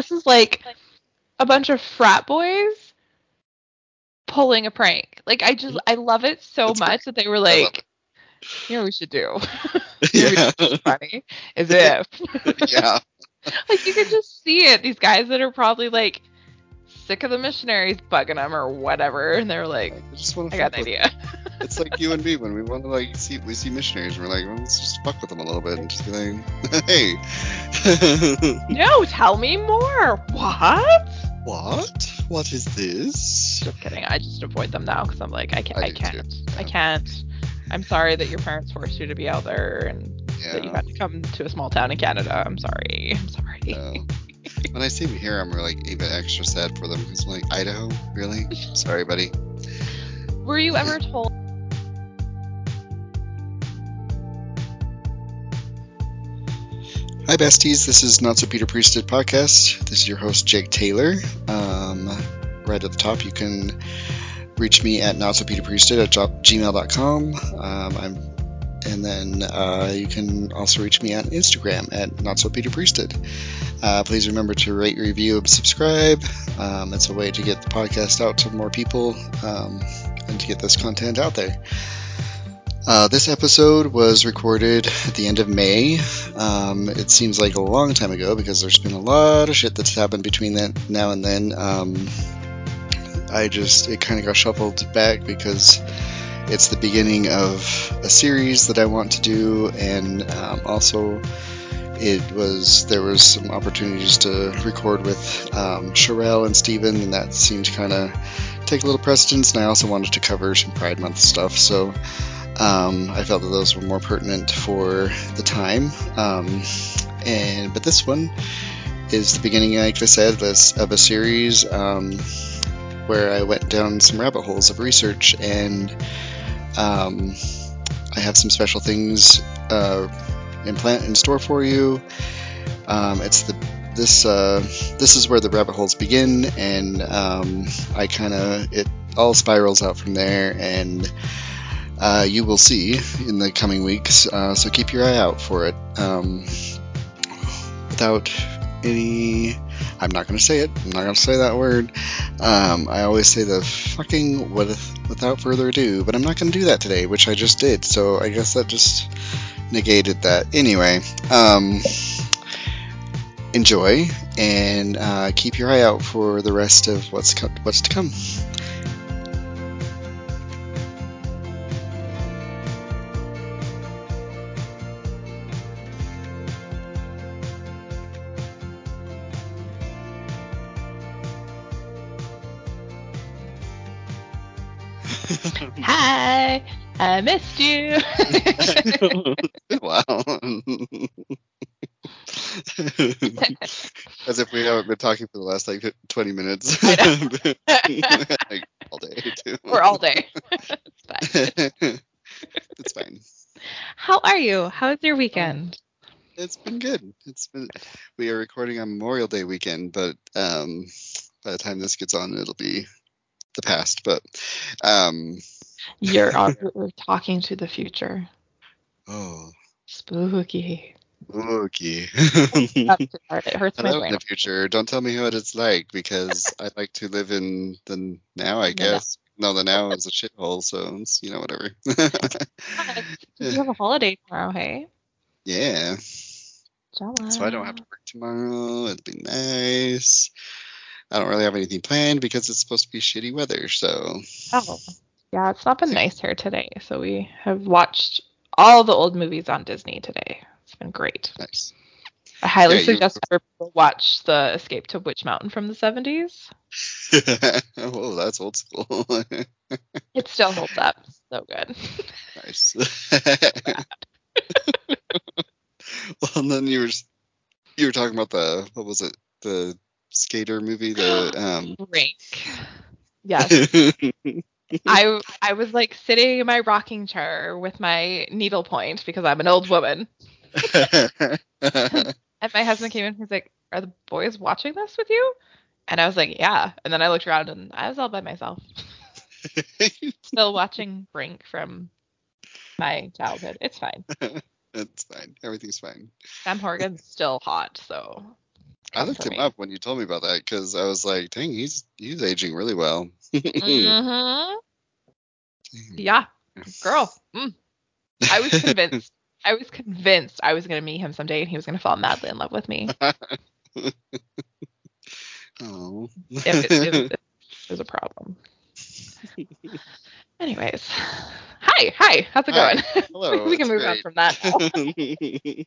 this is like a bunch of frat boys pulling a prank. Like I just I love it so That's much that they were like, you know what we should do? yeah. funny is if yeah. like you can just see it. These guys that are probably like sick of the missionaries bugging them or whatever, and they're like, I just want I got an idea. It's like you and me when we want to like see we see missionaries and we're like, well, let's just fuck with them a little bit and just be like, hey, no, tell me more. What? what? What is this? Just kidding. I just avoid them now because I'm like, I can't. I I, can't. I can't. I'm sorry that your parents forced you to be out there and that you had to come to a small town in Canada. I'm sorry. I'm sorry. No. When I see them here, I'm like even extra sad for them because I'm like, Idaho, really? Sorry, buddy. Were you ever told? Hi, besties. This is Not So Peter Priesthood podcast. This is your host, Jake Taylor. Um, right at the top, you can reach me at Not So at gmail.com. Um, I'm, and then uh, you can also reach me on Instagram at Not So Peter Priesthood. Uh, please remember to rate, review, and subscribe. Um, it's a way to get the podcast out to more people um, and to get this content out there. Uh, this episode was recorded at the end of May. Um, it seems like a long time ago because there's been a lot of shit that's happened between that now and then. Um, I just it kind of got shuffled back because it's the beginning of a series that I want to do, and um, also it was there was some opportunities to record with um, Sherelle and Steven, and that seemed to kind of take a little precedence. And I also wanted to cover some Pride Month stuff, so um, I felt that those were more pertinent for the time. Um, and but this one is the beginning, like I said, of a series um, where I went down some rabbit holes of research, and um, I have some special things uh, in plan in store for you. Um, it's the this uh, this is where the rabbit holes begin, and um, I kind of it all spirals out from there, and uh, you will see in the coming weeks. Uh, so keep your eye out for it. Um, without any, I'm not going to say it. I'm not going to say that word. Um, I always say the fucking with, without further ado, but I'm not going to do that today, which I just did. So I guess that just negated that. Anyway, um, enjoy and uh, keep your eye out for the rest of what's co- what's to come. I missed you. wow. As if we haven't been talking for the last like 20 minutes. I like all day too. or all day. It's fine. it's fine. How are you? How's your weekend? It's been good. It's been. We are recording on Memorial Day weekend, but um, by the time this gets on, it'll be the past. But um, You're, you're talking to the future. oh, Spooky. okay. That's too hard. It hurts my brain. the future. Don't tell me what it's like because I like to live in the now. I guess. No, the now is a shithole, so it's you know whatever. You have a holiday tomorrow, hey? yeah, Jealous. so I don't have to work tomorrow. It'd be nice. I don't really have anything planned because it's supposed to be shitty weather. So Oh, yeah, it's not been nice here today. So we have watched all the old movies on Disney today. It's been great. nice. I highly Yeah, you- suggest for people watch the Escape to Witch Mountain from the 70s. oh, that's old school. It still holds up. So good. nice. well, and then you were you were talking about the what was it the skater movie the um Brink. Yes. I I was like sitting in my rocking chair with my needlepoint because I'm an old woman. And my husband came in. He's like, "Are the boys watching this with you?" And I was like, "Yeah." And then I looked around and I was all by myself, still watching Brink from my childhood. It's fine. it's fine. Everything's fine. Sam Horrigan's still hot, so I looked him me. up when you told me about that because I was like, dang, he's he's aging really well. hmm Yeah, girl. Mm. I was convinced. I was convinced I was gonna meet him someday, and he was gonna fall madly in love with me. oh. It, it, it, it was a problem. Anyways, hi, hi. How's it Hi. going? Hello. we can move on from that.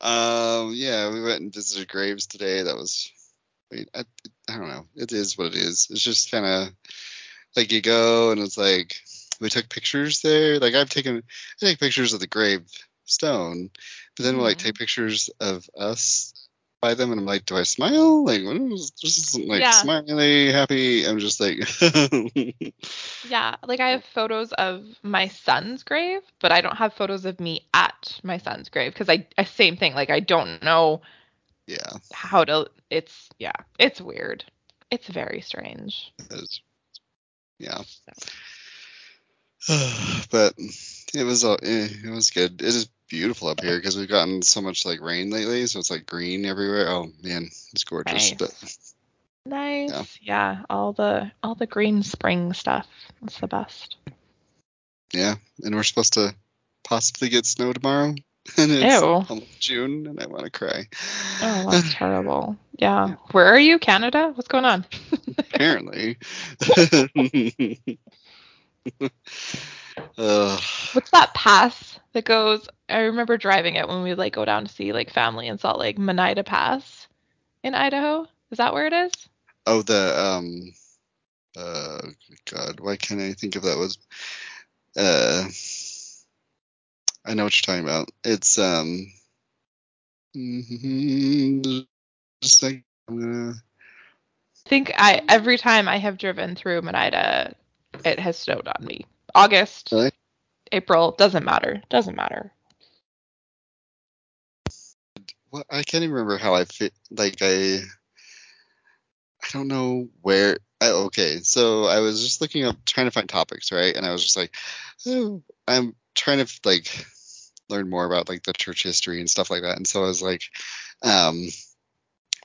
Um, yeah, we went and visited graves today. That was, I, mean, I, I don't know. It is what it is. It's just kind of like you go and it's like we took pictures there. Like I've taken, I take pictures of the grave stone, but then we'll like Mhm. take pictures of us by them, and I'm like, do I smile? Like, what is just like Yeah. smiley, happy? I'm just like, Yeah, like I have photos of my son's grave, but I don't have photos of me at my son's grave because I, I same thing. Like I don't know yeah. how to. It's yeah, it's weird. It's very strange. Yeah. but it was all eh, it was good. It is beautiful up here because we've gotten so much like rain lately, so it's like green everywhere. Oh man, it's gorgeous. Nice. But Nice. Yeah. all the all the green spring stuff. It's the best. yeah, and we're supposed to possibly get snow tomorrow, and it's Ew. June, and I want to cry. Oh, that's terrible. Yeah. Yeah. Where are you, Canada? What's going on? Apparently. Ugh. What's that pass that goes? I remember driving it when we like go down to see like family in Salt Lake, Monida Pass in Idaho. Is that where it is? oh, the um, uh, God, why can't I think of that? Was uh, I know what you're talking about. It's um, just like I'm gonna. I think I every time I have driven through Monida, it has snowed on me. August, Really? April, doesn't matter. Doesn't matter. What I can't even remember how I fit. Like I, I don't know where. I, okay, so I was just looking up, trying to find topics, right? And I was just like, oh, I'm trying to like learn more about like the church history and stuff like that. And so I was like, um,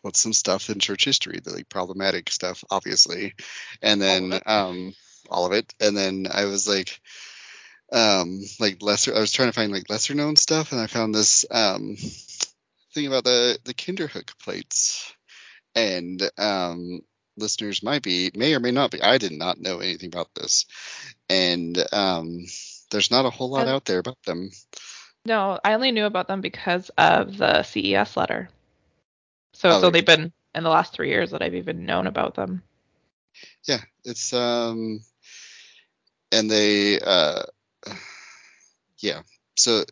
what's some stuff in church history, the like problematic stuff, obviously, and then it. um, all of it. And then I was like, um, like lesser. I was trying to find like lesser known stuff, and I found this um thing about the the Kinderhook plates, and um, listeners might be may or may not be. I did not know anything about this, and um, there's not a whole lot Uh, out there about them. No, I only knew about them because of the CES letter. So Oh, it's there only been in the last three years that I've even known about them. Yeah, it's um, and they uh, yeah. So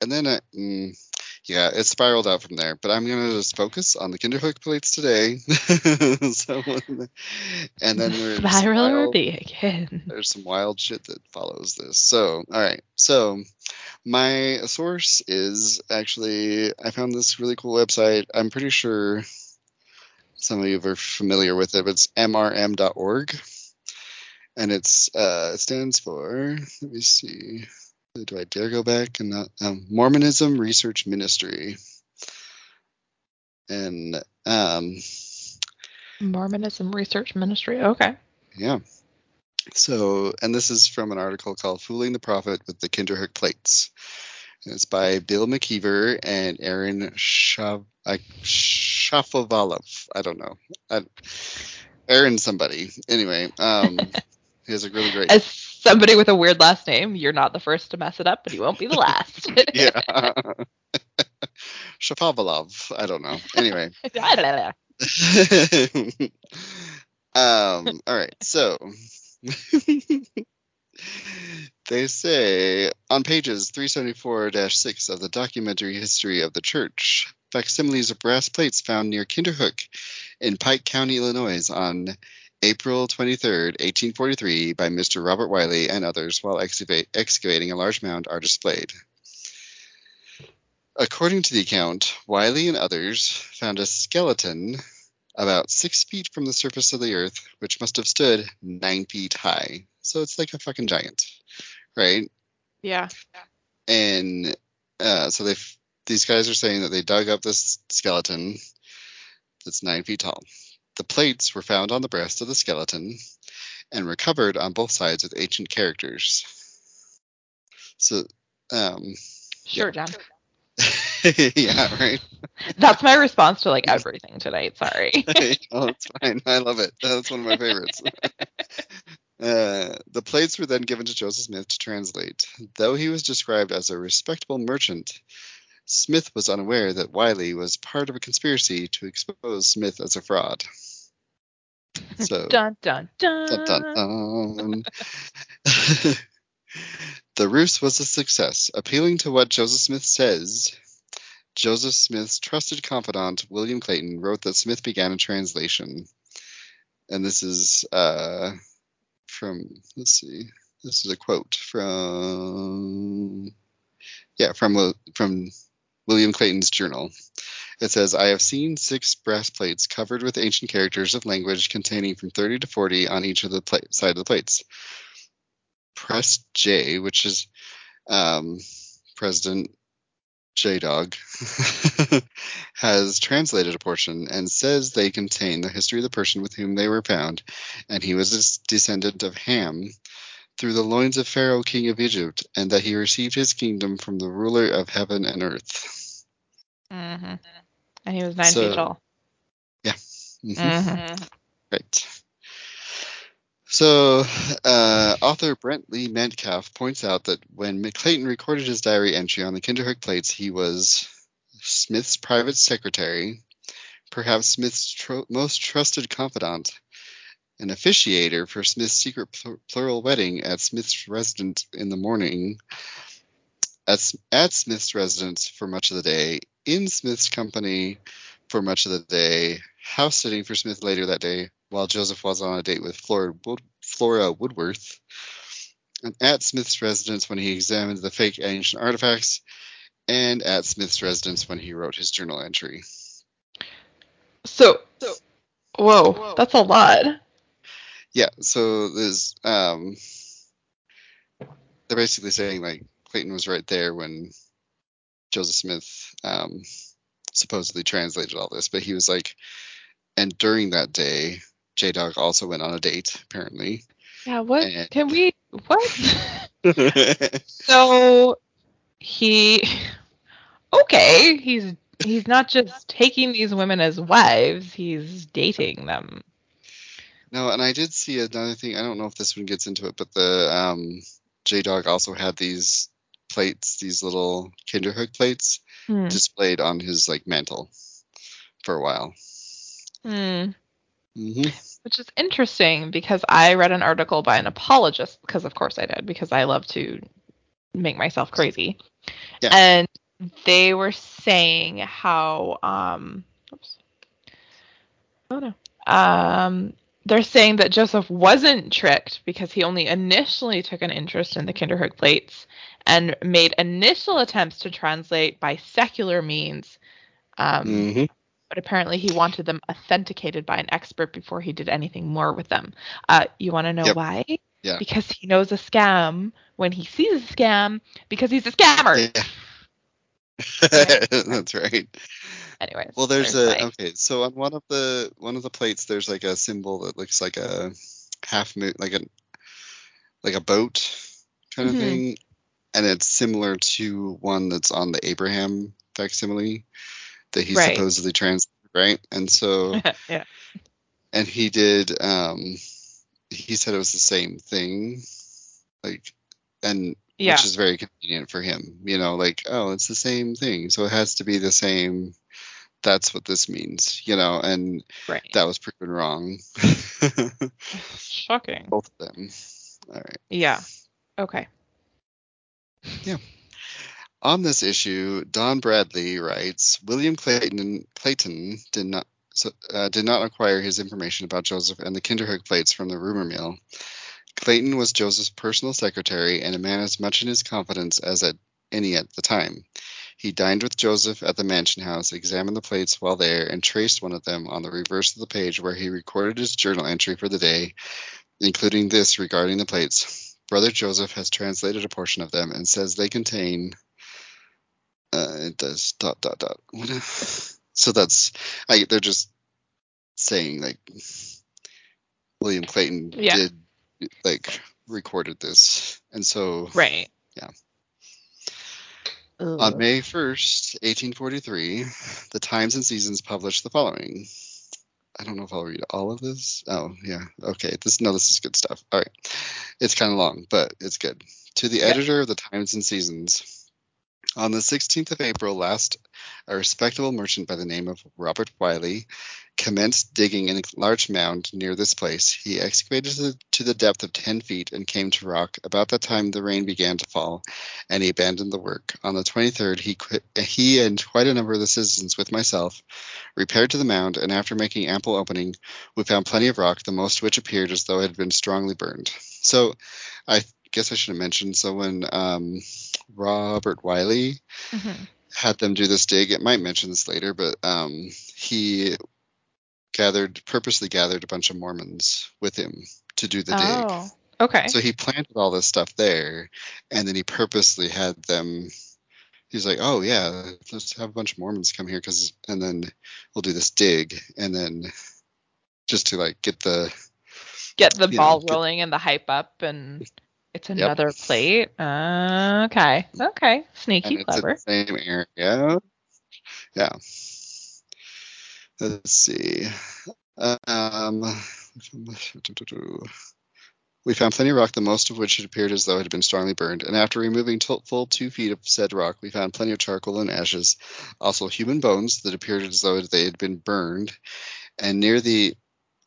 and then I, mm, yeah, it spiraled out from there. But I'm gonna just focus on the Kinderhook plates today. so, and then there's Spiral wild- begin. there's some wild shit that follows this. So, all right. So, my source is actually I found this really cool website. I'm pretty sure some of you are familiar with it. But it's mrm.org, and it's uh, it stands for. Let me see. Do I dare go back and not um, Mormonism Research Ministry? And um, Mormonism Research Ministry. Okay. Yeah. So, and this is from an article called Fooling the Prophet with the Kinderhook Plates. And it's by Bill McKeever and Aaron Shav- uh, Shapovalov. I don't know. I, Aaron somebody. Anyway, um, he has a really great. As somebody with a weird last name, you're not the first to mess it up, but you won't be the last. yeah. Shapovalov. I don't know. Anyway. um, all right, so they say on pages 374-6 of the documentary history of the church, facsimiles of brass plates found near Kinderhook in Pike County, Illinois, on April 23, 1843, by Mr. Robert Wiley and others while excavate, excavating a large mound are displayed. According to the account, Wiley and others found a skeleton about six feet from the surface of the earth, which must have stood nine feet high. So it's like a fucking giant, right? yeah. And uh, so they, these guys are saying that they dug up this skeleton, that's nine feet tall. The plates were found on the breast of the skeleton and were covered on both sides with ancient characters. So, um, Sure, John. yeah, right. That's my response to like everything tonight. Sorry. oh, it's fine. I love it. That's one of my favorites. Uh, the plates were then given to Joseph Smith to translate. Though he was described as a respectable merchant, Smith was unaware that Wiley was part of a conspiracy to expose Smith as a fraud. So, dun dun dun. dun, dun, dun. the ruse was a success. Appealing to what Joseph Smith says, Joseph Smith's trusted confidant, William Clayton, wrote that Smith began a translation. And this is uh, from, let's see, this is a quote from, yeah, from, from William Clayton's journal. It says, I have seen six brass plates covered with ancient characters of language containing from 30 to 40 on each of the pla- side of the plates. Press J, which is um, President J Dog, has translated a portion and says they contain the history of the person with whom they were found, and he was a descendant of Ham through the loins of Pharaoh, king of Egypt, and that he received his kingdom from the ruler of heaven and earth. hmm And he was nine So- feet tall. Mhm. Mhm. Right. So, uh, author Brent Lee Metcalfe points out that when Clayton recorded his diary entry on the Kinderhook plates, he was Smith's private secretary, perhaps Smith's most trusted confidant, an officiator for Smith's secret pl- plural wedding at Smith's residence in the morning, at, at Smith's residence for much of the day, in Smith's company for much of the day, house sitting for Smith later that day, while Joseph was on a date with Flora, Wood, Flora Woodworth, and at Smith's residence when he examined the fake ancient artifacts, and at Smith's residence when he wrote his journal entry. So, whoa, that's a lot. Yeah, so there's um, they're basically saying like Clayton was right there when Joseph Smith um, supposedly translated all this, but he was like, and during that day, J Dog also went on a date apparently. Yeah, what? And- Can we? What? so he. Okay, he's he's not just taking these women as wives; he's dating them. No, and I did see another thing. I don't know if this one gets into it, but the um, J Dog also had these plates, these little Kinderhook plates, Hmm. displayed on his like mantle for a while. Hmm. hmm Which is interesting because I read an article by an apologist, because of course I did, because I love to make myself crazy. Yeah. And they were saying how um oops. Oh no. Um they're saying that Joseph wasn't tricked because he only initially took an interest in the Kinderhook plates and made initial attempts to translate by secular means. Um, hmm but apparently he wanted them authenticated by an expert before he did anything more with them. Uh, you want to know Yep. why? Yeah. Because he knows a scam when he sees a scam because he's a scammer. Yeah. That's right. Anyways. Well, there's there's a my- okay. So on one of the one of the plates, there's like a symbol that looks like a half moon, like a like a boat kind of Mhm. thing, and it's similar to one that's on the Abraham facsimile that he Right. supposedly translated, right? And so yeah. and he did um he said it was the same thing like and Yeah. which is very convenient for him you know like oh it's the same thing so it has to be the same that's what this means you know and Right. that was proven wrong Shocking. both of them all right Yeah. Okay. Yeah. On this issue don bradley writes william clayton clayton did not so, uh, did not acquire his information about Joseph and the Kinderhook plates from the rumor mill. Clayton was Joseph's personal secretary and a man as much in his confidence as at any at the time. He dined with Joseph at the mansion house, examined the plates while there, and traced one of them on the reverse of the page where he recorded his journal entry for the day, including this regarding the plates. Brother Joseph has translated a portion of them and says they contain. Uh, it does dot dot dot. So that's I, they're just saying like William Clayton Yeah. did like recorded this, and so Right. Yeah. On May 1st, 1843, the Times and Seasons published the following. I don't know if I'll read all of this. Oh, yeah. Okay. This no, this is good stuff. All right. It's kind of long, but it's good. To the Yeah. editor of the Times and Seasons, on the 16th of April last, a respectable merchant by the name of Robert Wiley commenced digging in a large mound near this place. He excavated to, to the depth of 10 feet and came to rock. About that time, the rain began to fall, and he abandoned the work. On the 23rd, he, quit, he and quite a number of the citizens, with myself, repaired to the mound, and after making ample opening, we found plenty of rock, the most of which appeared as though it had been strongly burned. So, I guess I should have mentioned. So when um, Robert Wiley Mhm. had them do this dig. It might mention this later, but um, he gathered purposely gathered a bunch of Mormons with him to do the dig. Oh. Okay. So he planted all this stuff there, and then he purposely had them. He's like, "Oh yeah, let's have a bunch of Mormons come here, because and then we'll do this dig, and then just to like get the get the ball know, get- rolling and the hype up, and it's Yep. another plate. Uh, okay. Okay. and Sneaky in clever. the same area. Yeah. Let's see. Um, we found plenty of rock, the most of which had appeared as though it had been strongly burned. And after removing to- full two feet of said rock, we found plenty of charcoal and ashes, also human bones that appeared as though they had been burned. And near the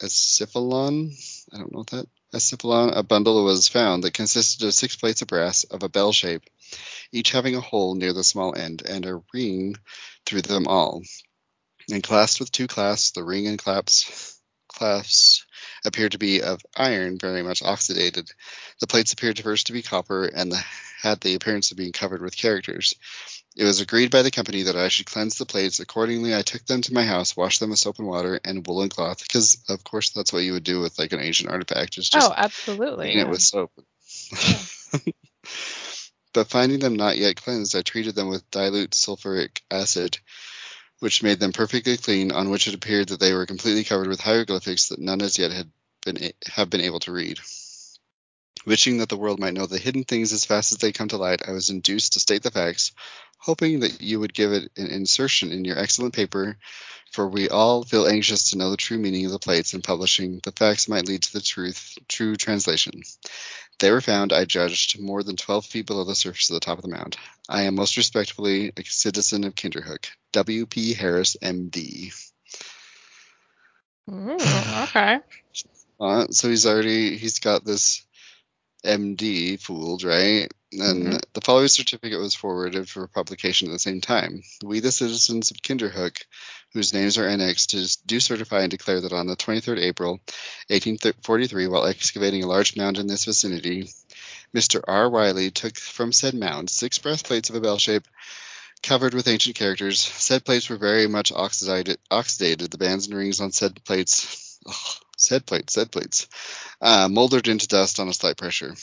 Acephalon, I don't know what that Acephalon, a bundle was found that consisted of six plates of brass of a bell shape, each having a hole near the small end and a ring through them all. And clasped with two clasps, the ring and claps clasps appeared to be of iron, very much oxidated. The plates appeared first to be copper and the, had the appearance of being covered with characters. It was agreed by the company that I should cleanse the plates. Accordingly, I took them to my house, washed them with soap and water and woolen cloth, because of course that's what you would do with like an ancient artifact. Is just Oh, absolutely. clean it yeah. with soap. but finding them not yet cleansed, I treated them with dilute sulfuric acid, which made them perfectly clean, on which it appeared that they were completely covered with hieroglyphics that none as yet had been have been able to read. Wishing that the world might know the hidden things as fast as they come to light, I was induced to state the facts, hoping that you would give it an insertion in your excellent paper, for we all feel anxious to know the true meaning of the plates, and publishing the facts might lead to the truth, true translation. They were found, I judged, more than 12 feet below the surface of the top of the mound. I am most respectfully a citizen of Kinderhook, W.P. Harris, M.D. Mm, okay. Uh, so he's already he's got this MD fooled, right? And Mhm. the following certificate was forwarded for publication at the same time. We, the citizens of Kinderhook, whose names are annexed, do certify and declare that on the 23rd April, 1843, while excavating a large mound in this vicinity, Mr. R. Wiley took from said mound six breastplates of a bell shape covered with ancient characters. Said plates were very much oxidated. Oxidated. The bands and rings on said plates. said plates. Said plates. Uh, moldered into dust on a slight pressure.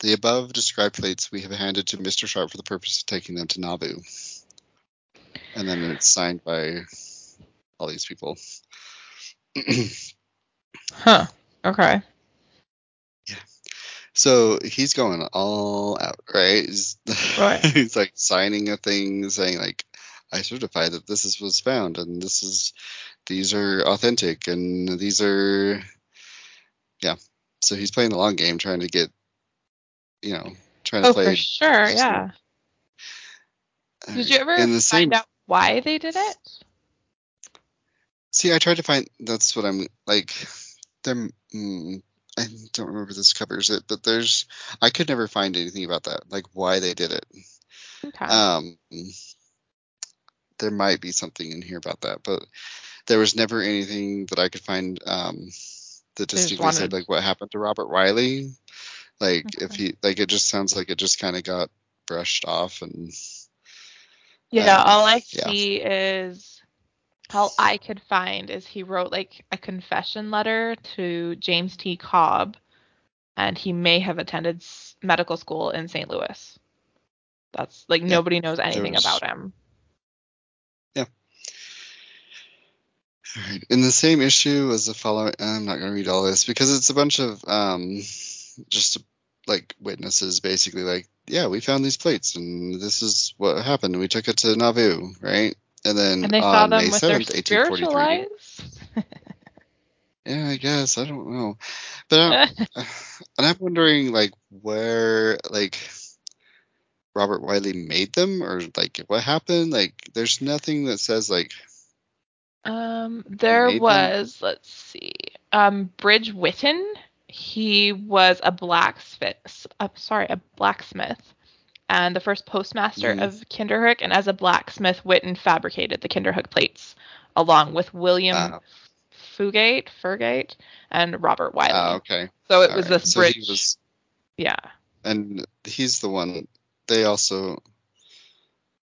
The above described plates we have handed to Mr. Sharp for the purpose of taking them to Nauvoo. And then it's signed by all these people. Huh. Okay. Yeah. So he's going all out, right? He's, Right. he's like signing a thing saying like, I certify that this is was found and this is these are authentic and these are yeah. So he's playing the long game, trying to get you know, trying to Oh, play for sure. Yeah. Did you ever in the same find out why they did it? See, I tried to find. That's what I'm like. There, mm, I don't remember this covers it, but there's. I could never find anything about that, like why they did it. Okay. Um, there might be something in here about that, but there was never anything that I could find um, that just distinctly said like what happened to Robert Wiley. Like if he, like it just sounds like it just kind of got brushed off and Yeah, Um, all I yeah. see is all I could find is he wrote like a confession letter to James T. Cobb, and he may have attended medical school in St. Louis. That's like nobody knows anything was- about him. Yeah. All right. In the same issue was the following. I'm not going to read all this because it's a bunch of um, just like witnesses, basically. Like, yeah, we found these plates, and this is what happened. We took it to Nauvoo, right? And then And they on saw them May with 7th, their spiritual 1843. eyes. Yeah, I guess I don't know, but I'm, and I'm wondering like where like Robert Wiley made them or like what happened. Like, there's nothing that says like um, there made them? was, let's see, um, Bridge Whitton. He was a blacksmith. Uh, sorry, a blacksmith, and the first postmaster Mhm. of Kinderhook. And as a blacksmith, Whitton fabricated the Kinderhook plates, along with William. Fugate, Furgate, and Robert Wiley. ah okay. so it All was right. this So bridge. was, Yeah. and he's the one. They also,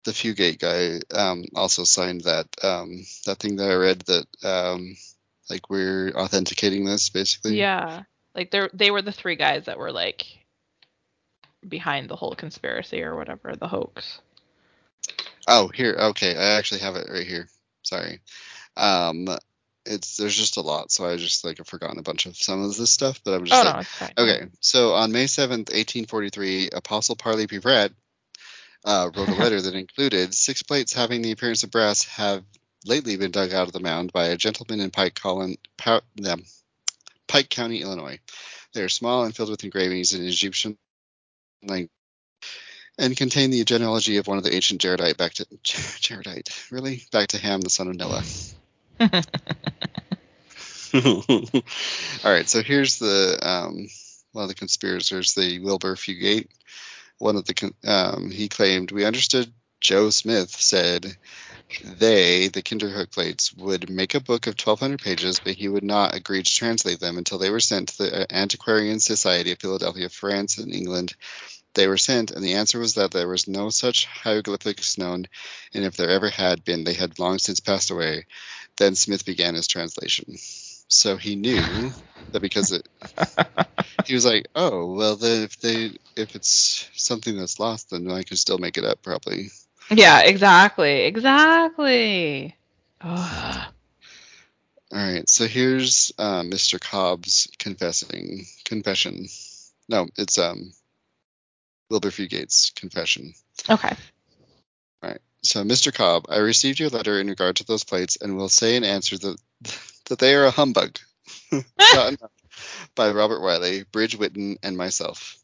the Fugate guy, um, also signed that um that thing that I read that um like we're authenticating this basically. Yeah. Like they they were the three guys that were like behind the whole conspiracy or whatever, the hoax. Oh, here. Okay, I actually have it right here. Sorry. Um, it's there's just a lot, so I just like have forgotten a bunch of some of this stuff, but I'm just Oh like, no, okay. So on May seventh, 1843, Apostle Parley P. Pratt uh, wrote a letter that included six plates having the appearance of brass have lately been dug out of the mound by a gentleman in Pike, Colin, Pow, um, Pike County, Illinois. They are small and filled with engravings in Egyptian language and contain the genealogy of one of the ancient Jaredite back to Jaredite, really back to Ham, the son of Noah. All right, so here's the um, one of the conspirators, the Wilbur Fugate. One of the um, he claimed we understood Joe Smith said they, the Kinderhook plates, would make a book of 1,200 pages, but he would not agree to translate them until they were sent to the uh, Antiquarian Society of Philadelphia, France, and England. They were sent, and the answer was that there was no such hieroglyphics known, and if there ever had been, they had long since passed away. Then Smith began his translation. So he knew that because it, he was like, oh well, then if they if it's something that's lost, then I can still make it up probably. Yeah, exactly. Exactly. Ugh. All right, so here's uh, Mr. Cobb's confessing confession. No, it's um Wilbur Fugate's confession. okay. All right. So, Mr. Cobb, I received your letter in regard to those plates, and will say in answer that that they are a humbug, by Robert Wiley, Bridge Whitton, and myself.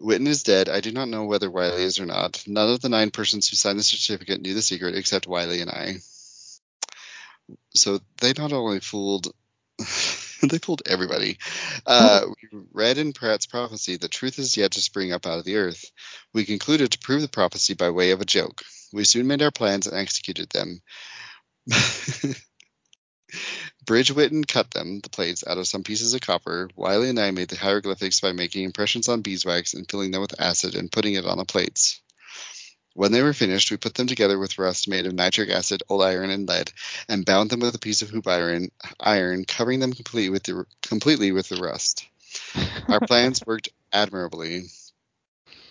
Whitton is dead. I do not know whether Wiley is or not. None of the nine persons who signed the certificate knew the secret except Wiley and I. So they not only fooled, they fooled everybody. Uh, we read in Pratt's prophecy that truth is yet to spring up out of the earth. We concluded to prove the prophecy by way of a joke. We soon made our plans and executed them. Bridge Whitton cut them, the plates, out of some pieces of copper. Wiley and I made the hieroglyphics by making impressions on beeswax and filling them with acid and putting it on the plates. When they were finished, we put them together with rust made of nitric acid, old iron, and lead, and bound them with a piece of hoop iron, iron covering them complete with the, completely with the rust. Our plans worked admirably.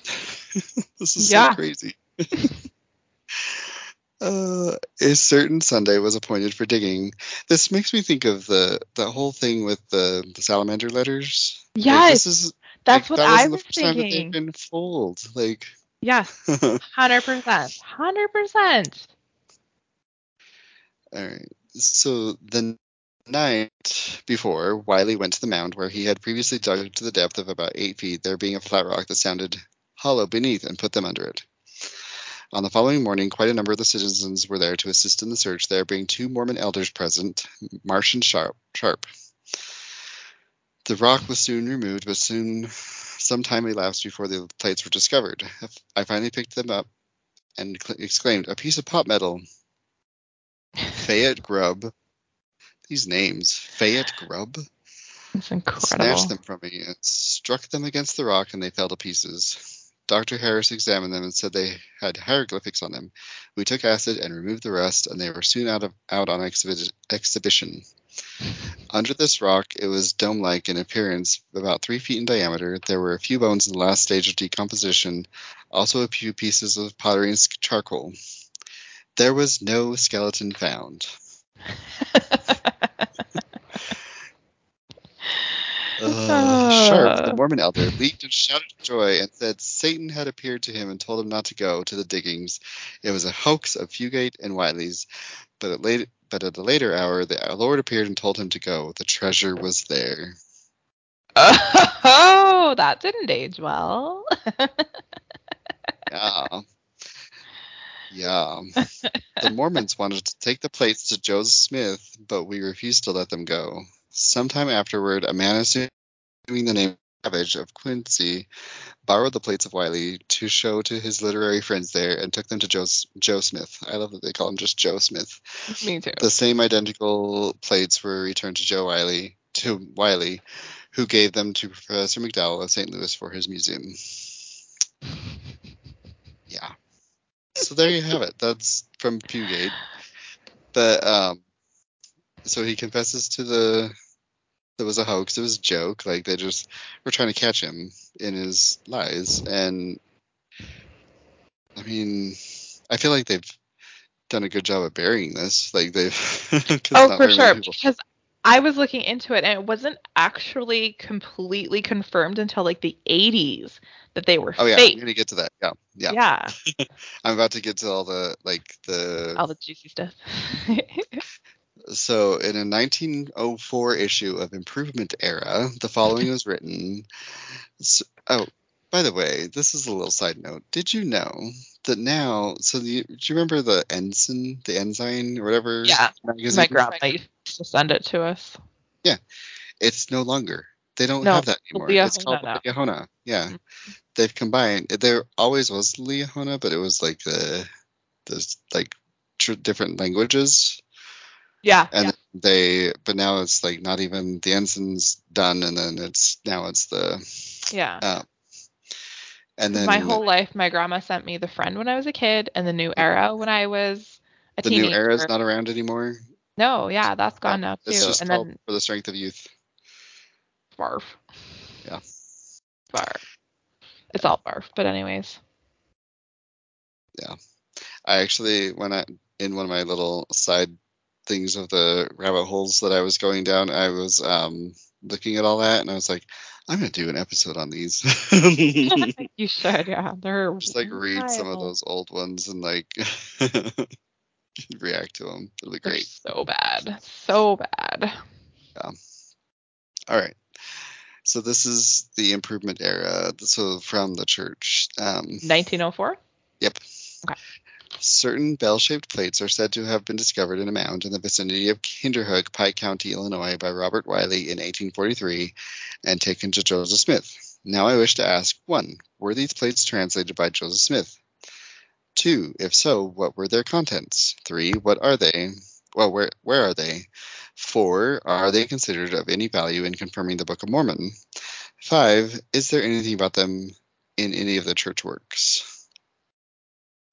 this is Yeah. so crazy. Uh, a certain Sunday was appointed for digging. This makes me think of the the whole thing with the, the salamander letters. Like, Yes, this is that's like, what that I was the first time that they've thinking. been fooled. Like, Yes, hundred percent, hundred percent. All right. So the night before, Wiley went to the mound where he had previously dug to the depth of about eight feet, there being a flat rock that sounded hollow beneath, and put them under it. On the following morning, quite a number of the citizens were there to assist in the search, there being two Mormon elders present, Marsh and Sharp. Sharp. The rock was soon removed, but soon some time elapsed before the plates were discovered. I finally picked them up and exclaimed, "A piece of pot metal!" Fayette Grubb. These names, Fayette Grubb, It's incredible. snatched them from me and struck them against the rock, and they fell to pieces. Dr. Harris examined them and said they had hieroglyphics on them. We took acid and removed the rest, and they were soon out of out on exhibi- exhibition. Under this rock, it was dome-like in appearance, about three feet in diameter. There were a few bones in the last stage of decomposition, also a few pieces of pottery and charcoal. There was no skeleton found. Uh, Sharp, uh, the Mormon elder, leaped and shouted with joy and said Satan had appeared to him and told him not to go to the diggings. It was a hoax of Fugate and Wiley's. But at, late, but at a later hour, the Lord appeared and told him to go. The treasure was there. Oh, that didn't age well. Yeah. Yeah. The Mormons wanted to take the plates to Joseph Smith, but we refused to let them go. Sometime afterward, a man assuming the name Savage of Quincy borrowed the plates of Wiley to show to his literary friends there and took them to Joe, Joe Smith. I love that they call him just Joe Smith. Me too. The same identical plates were returned to Joe Wiley, to Wiley, who gave them to Professor McDowell of St. Louis for his museum. Yeah. So there you have it. That's from Pewgate. But um, so he confesses to the it was a hoax. It was a joke. Like they just were trying to catch him in his lies. And I mean, I feel like they've done a good job of burying this. Like they've. Oh, for sure. Because I was looking into it and it wasn't actually completely confirmed until like the 80s that they were Oh yeah, fake. I'm gonna get to that. Yeah, yeah. Yeah. I'm about to get to all the like the All the juicy stuff. So, in a 1904 issue of Improvement Era, the following was written. So, oh, by the way, this is a little side note. Did you know that now? So, the, do you remember the ensign, the ensign, or whatever? Yeah, magazine? My grandma used to send it to us. Yeah, it's no longer. They don't No, have that anymore. It's called now. Liahona. Yeah, Mhm. they've combined. There always was Liahona, but it was like the the like tr- different languages. Yeah. and yeah. they but now it's like not even the ensign's done and then it's now it's the yeah. uh, and then my whole life, my grandma sent me the friend when I was a kid and the new era when I was a the teenager. new era's not around anymore No, yeah, that's gone now too. it's just and then for the strength of youth barf. Yeah. Barf. It's all barf, but anyways. Yeah, I actually when i in one of my little side things of the rabbit holes that i was going down i was um looking at all that and i was like i'm gonna do an episode on these you should, yeah. They're just like read some of those old ones and like react to them it'll be They're great so bad. So bad. Yeah. All right. So this is the improvement era. So from the church. Um, 1904? yep. Okay. Certain bell-shaped plates are said to have been discovered in a mound in the vicinity of Kinderhook, Pike County, Illinois, by Robert Wiley in 1843, and taken to Joseph Smith. Now I wish to ask: one, were these plates translated by Joseph Smith? Two, if so, what were their contents? Three, what are they? Well, where where are they? Four, are they considered of any value in confirming the Book of Mormon? Five, is there anything about them in any of the church works?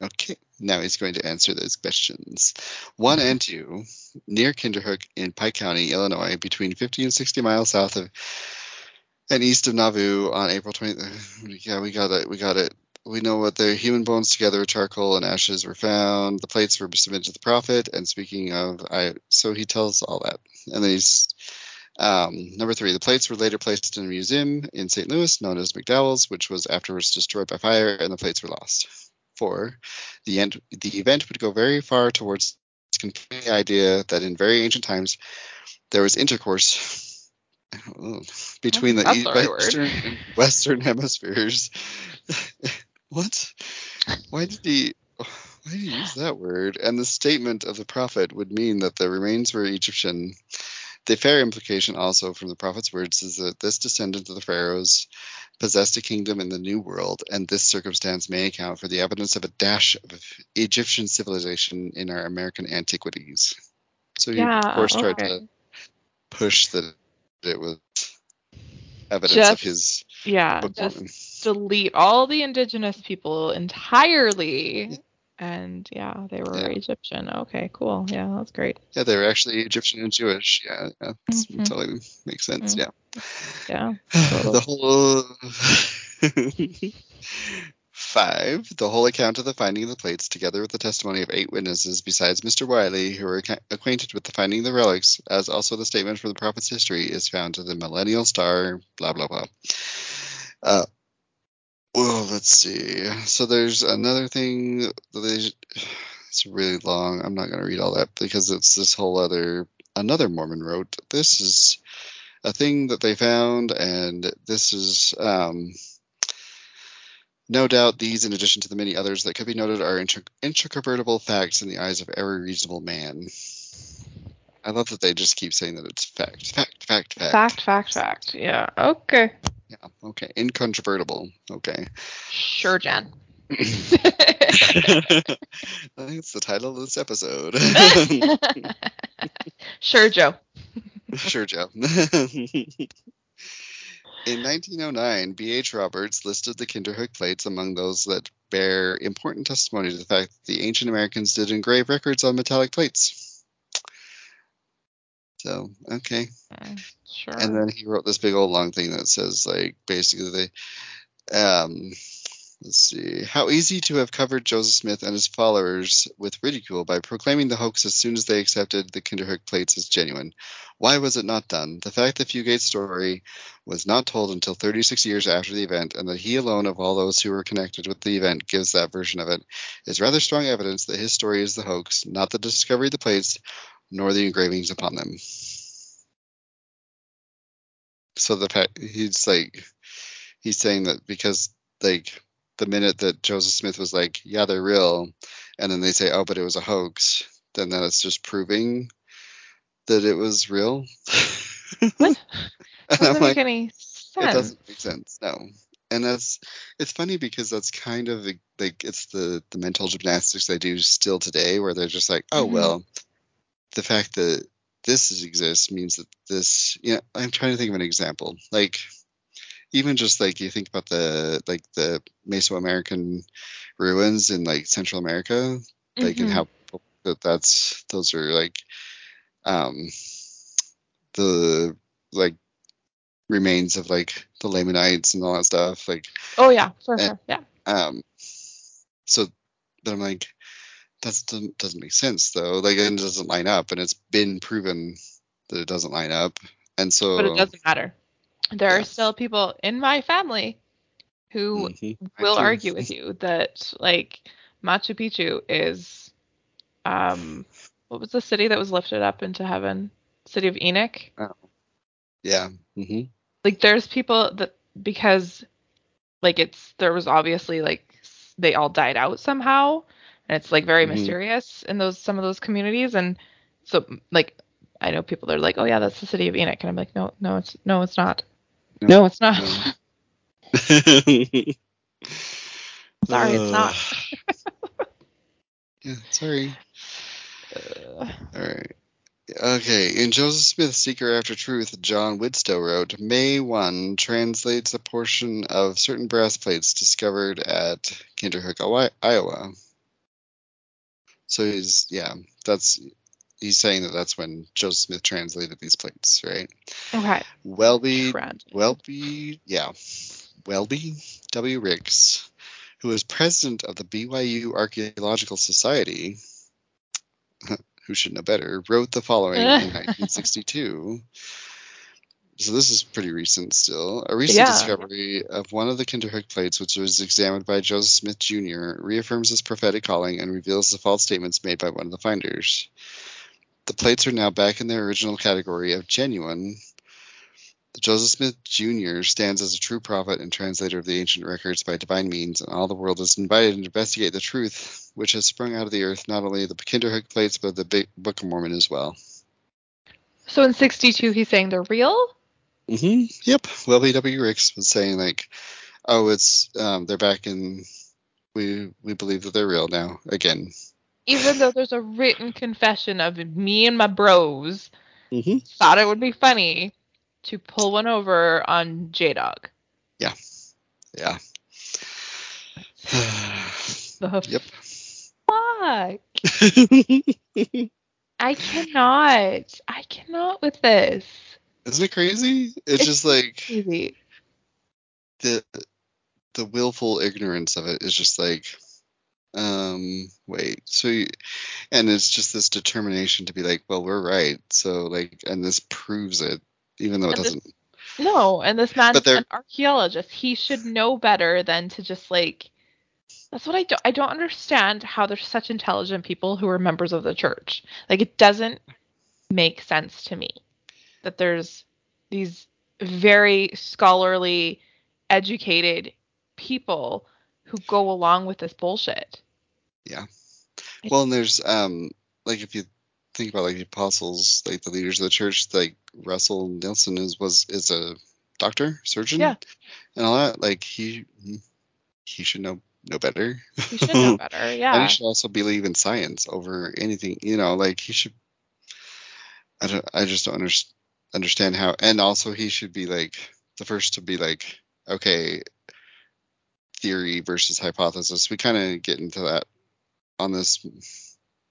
Okay, now he's going to answer those questions. One and two, near Kinderhook in Pike County, Illinois, between 50 and 60 miles south of and east of Nauvoo on April 20th. Yeah, we got it. We got it. We know what the human bones together with charcoal and ashes were found. The plates were submitted to the prophet. And speaking of, I so he tells all that. And then he's um, number three. The plates were later placed in a museum in St. Louis known as McDowell's, which was afterwards destroyed by fire, and the plates were lost. Four. The end. The event would go very far towards confirming the idea that in very ancient times there was intercourse between the That's e- the right word. western and western hemispheres. what? Why did he? Why did he use that word? And the statement of the prophet would mean that the remains were Egyptian. The fair implication also from the prophet's words is that this descendant of the pharaohs possessed a kingdom in the New World, and this circumstance may account for the evidence of a dash of Egyptian civilization in our American antiquities. So he, Yeah, of course, tried to push that it was evidence of his Yeah, just delete all the indigenous people entirely. And yeah, they were Yeah. Egyptian. Okay, cool. Yeah, that's great. Yeah, they were actually Egyptian and Jewish. Yeah, yeah Mhm. totally makes sense. Mm. Yeah. Yeah. the whole Five, the whole account of the finding of the plates, together with the testimony of eight witnesses besides Mr. Wiley, who were acca- acquainted with the finding of the relics, as also the statement from the prophet's history, is found in the Millennial Star, blah, blah, blah. Uh, well, let's see. So there's another thing that they, it's really long. I'm not going to read all that because it's this whole other, another Mormon wrote. This is a thing that they found, and this is, um, no doubt these, in addition to the many others that could be noted, are incontrovertible facts in the eyes of every reasonable man. I love that they just keep saying that it's fact, fact, fact, fact. Fact, fact, fact. Yeah. Okay. Yeah. Okay. Incontrovertible. Okay. Sure, Jen. I think it's the title of this episode. sure, Joe. Sure, Joe. In 1909, B.H. Roberts listed the Kinderhook plates among those that bear important testimony to the fact that the ancient Americans did engrave records on metallic plates. So, okay. Sure. And then he wrote this big old long thing that says, like, basically, they, um, let's see, how easy to have covered Joseph Smith and his followers with ridicule by proclaiming the hoax as soon as they accepted the Kinderhook plates as genuine. Why was it not done? The fact that Fugate's story was not told until 36 years after the event, and that he alone of all those who were connected with the event gives that version of it, is rather strong evidence that his story is the hoax, not the discovery of the plates, nor the engravings upon them. So the fact he's like, he's saying that because like the minute that Joseph Smith was like, yeah, they're real, and then they say, oh, but it was a hoax, then that is just proving that it was real. What? Doesn't I'm make like, any sense. it doesn't make sense. No. And that's it's funny because that's kind of like it's the the mental gymnastics they do still today, where they're just like, oh Mhm. well, the fact that this exists means that this. You know, I'm trying to think of an example. Like even just like you think about the like the Mesoamerican ruins in like Central America, like and Mhm. how that that's those are like um the like remains of like the Lamanites and all that stuff like Oh yeah, for Eh. sure. Yeah. um so but I'm like that doesn't doesn't make sense though like it doesn't line up and it's been proven that it doesn't line up and so But it doesn't matter. There are still people in my family who Mhm. Will argue with you that like Machu Picchu is um what was the city that was lifted up into heaven? City of Enoch. yeah hmm Like there's people that because like it's there was obviously like they all died out somehow and it's like very Mhm. mysterious in those some of those communities and so like I know people that are like, "Oh yeah, that's the city of Enoch." And I'm like, "No, no, it's no, it's not. No, it's not. no. Sorry, it's not." Yeah sorry Uh, All right. Okay. In Joseph Smith's Seeker After Truth, John Widtsoe wrote, May 1 translates a portion of certain brass plates discovered at Kinderhook, Iowa. So he's, yeah, that's, he's saying that that's when Joseph Smith translated these plates, right? okay. Welby, Trend. Welby, yeah, Welby W. Ricks, who was president of the BYU Archaeological Society, who should know better, wrote the following in 1962. So this is pretty recent still. A recent Yeah. discovery of one of the Kinderhook plates, which was examined by Joseph Smith Jr., reaffirms his prophetic calling and reveals the false statements made by one of the finders. The plates are now back in their original category of genuine. Joseph Smith Jr. stands as a true prophet and translator of the ancient records by divine means, and all the world is invited to investigate the truth which has sprung out of the earth, not only the Kinderhook plates, but the Big Book of Mormon as well. So in 62, he's saying they're real? Mm-hmm. Yep. Welby W. Ricks was saying like, "Oh, it's um, they're back in. We we believe that they're real now again." Even though there's a written confession of me and my bros Mm-hmm. thought it would be funny to pull one over on J Dog. Yeah. The yep. fuck? I cannot. I cannot with this. Isn't it crazy? It's, It's just like Easy. the the willful ignorance of it is just like, um, wait, so, you, and it's just this determination to be like, well, we're right, so like, and this proves it, even though it And this- doesn't. No, and this man's an archaeologist. He should know better than to just like. That's what I don't. I don't understand how there's such intelligent people who are members of the church. Like it doesn't make sense to me that there's these very scholarly, educated people who go along with this bullshit. Yeah. Well, and there's um, like if you think about like the apostles, like the leaders of the church, like Russell Nelson is was is a doctor, surgeon, Yeah. and all that. Like he he should know know better. He should know better. yeah. And he should also believe in science over anything. You know, like he should. I don't. I just don't under, understand how. And also, he should be like the first to be like, okay, theory versus hypothesis. We kind of get into that on this.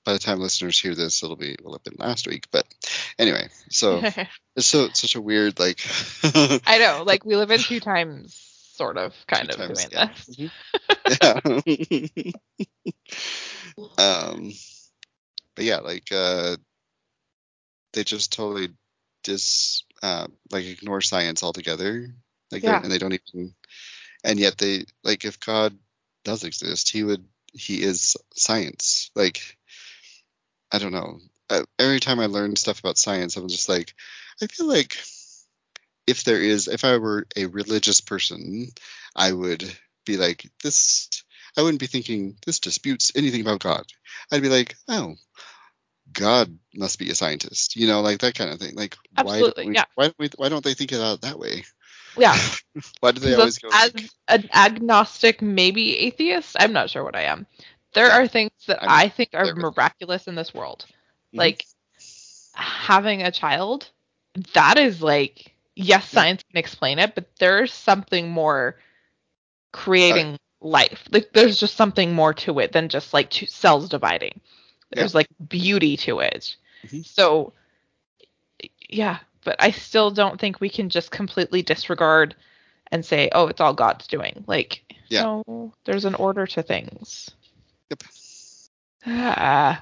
By the time listeners hear this, it'll be will have been last week. But anyway, so it's so it's such a weird like. I know. Like we live in two times, sort of, kind Two of times, doing yeah. this. yeah. um, but yeah, like uh, they just totally dis uh, like ignore science altogether. Like Yeah. and they don't even, and yet they like if God does exist, he would he is science. Like I don't know. Every time I learn stuff about science, I'm just like, I feel like if there is, if I were a religious person, I would be like, this, I wouldn't be thinking this disputes anything about God. I'd be like, oh, God must be a scientist, you know, like that kind of thing. Like, why don't we, yeah. why don't we, why don't they think about it that way? Yeah. Why do they always go? as like- an agnostic, maybe atheist, I'm not sure what I am. There Yeah. are things that I'm I think are miraculous in this world. Mhm. Like having a child, that is like, yes, Yeah. science can explain it, but there's something more creating life. Like there's just something more to it than just like two cells dividing. Yeah. There's like beauty to it. Mhm. So yeah, but I still don't think we can just completely disregard and say, "Oh, it's all God's doing." Like, Yeah. no, there's an order to things. Yep. Ah,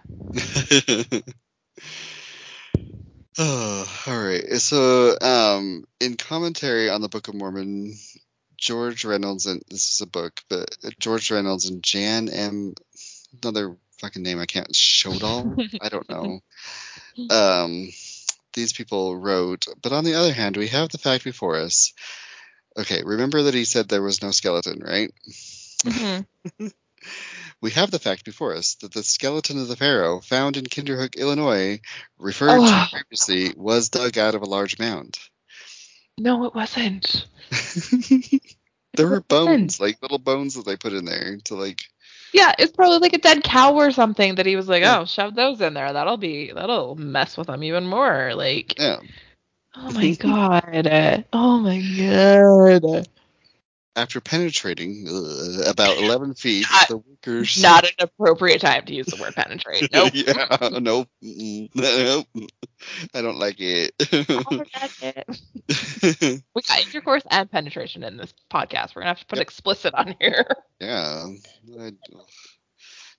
oh, all right. So, um, in commentary on the Book of Mormon, George Reynolds and this is a book, but George Reynolds and Jan M. Another fucking name I can't. Sjodahl. I don't know. Um, these people wrote, but on the other hand, we have the fact before us. Okay, remember that he said there was no skeleton, right? Mhm. We have the fact before us that the skeleton of the pharaoh found in Kinderhook, Illinois, referred Oh. to previously, was dug out of a large mound. no, it wasn't. there were wasn't. bones, like little bones that they put in there to like. Yeah, it's probably like a dead cow or something that he was like, Yeah. "Oh, shove those in there. That'll be that'll mess with them even more." Like, Yeah. oh my god, oh my god. After penetrating uh, about 11 feet, Not- the workers. Not an appropriate time to use the word penetrate. Nope. yeah, nope. Nope. I don't like it. That's it. We got intercourse and penetration in this podcast. We're gonna have to put Yep. explicit on here. yeah. I-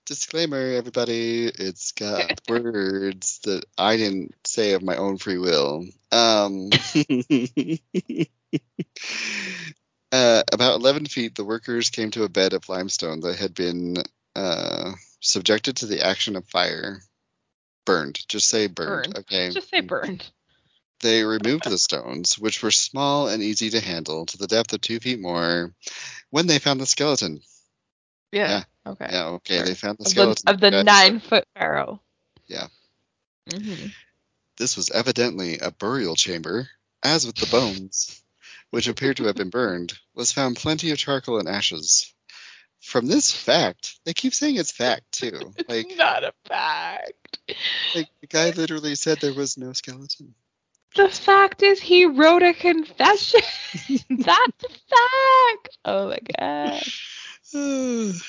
disclaimer, everybody. It's got words that I didn't say of my own free will. Um. Uh, about 11 feet, the workers came to a bed of limestone that had been uh, subjected to the action of fire. Burned. Just say burned. Burned. Okay. Just say burned. They removed the stones, which were small and easy to handle, to the depth of two feet more, when they found the skeleton. Yeah. Yeah. Okay. Yeah, okay, Sure. they found the Of the, skeleton. of the nine foot pharaoh. Yeah. hmm This was evidently a burial chamber, as with the bones, which appeared to have been burned, was found plenty of charcoal and ashes. From this fact, they keep saying it's fact too. Like, Not a fact. like the guy literally said there was no skeleton. The fact is, he wrote a confession. That's a fact. Oh my god.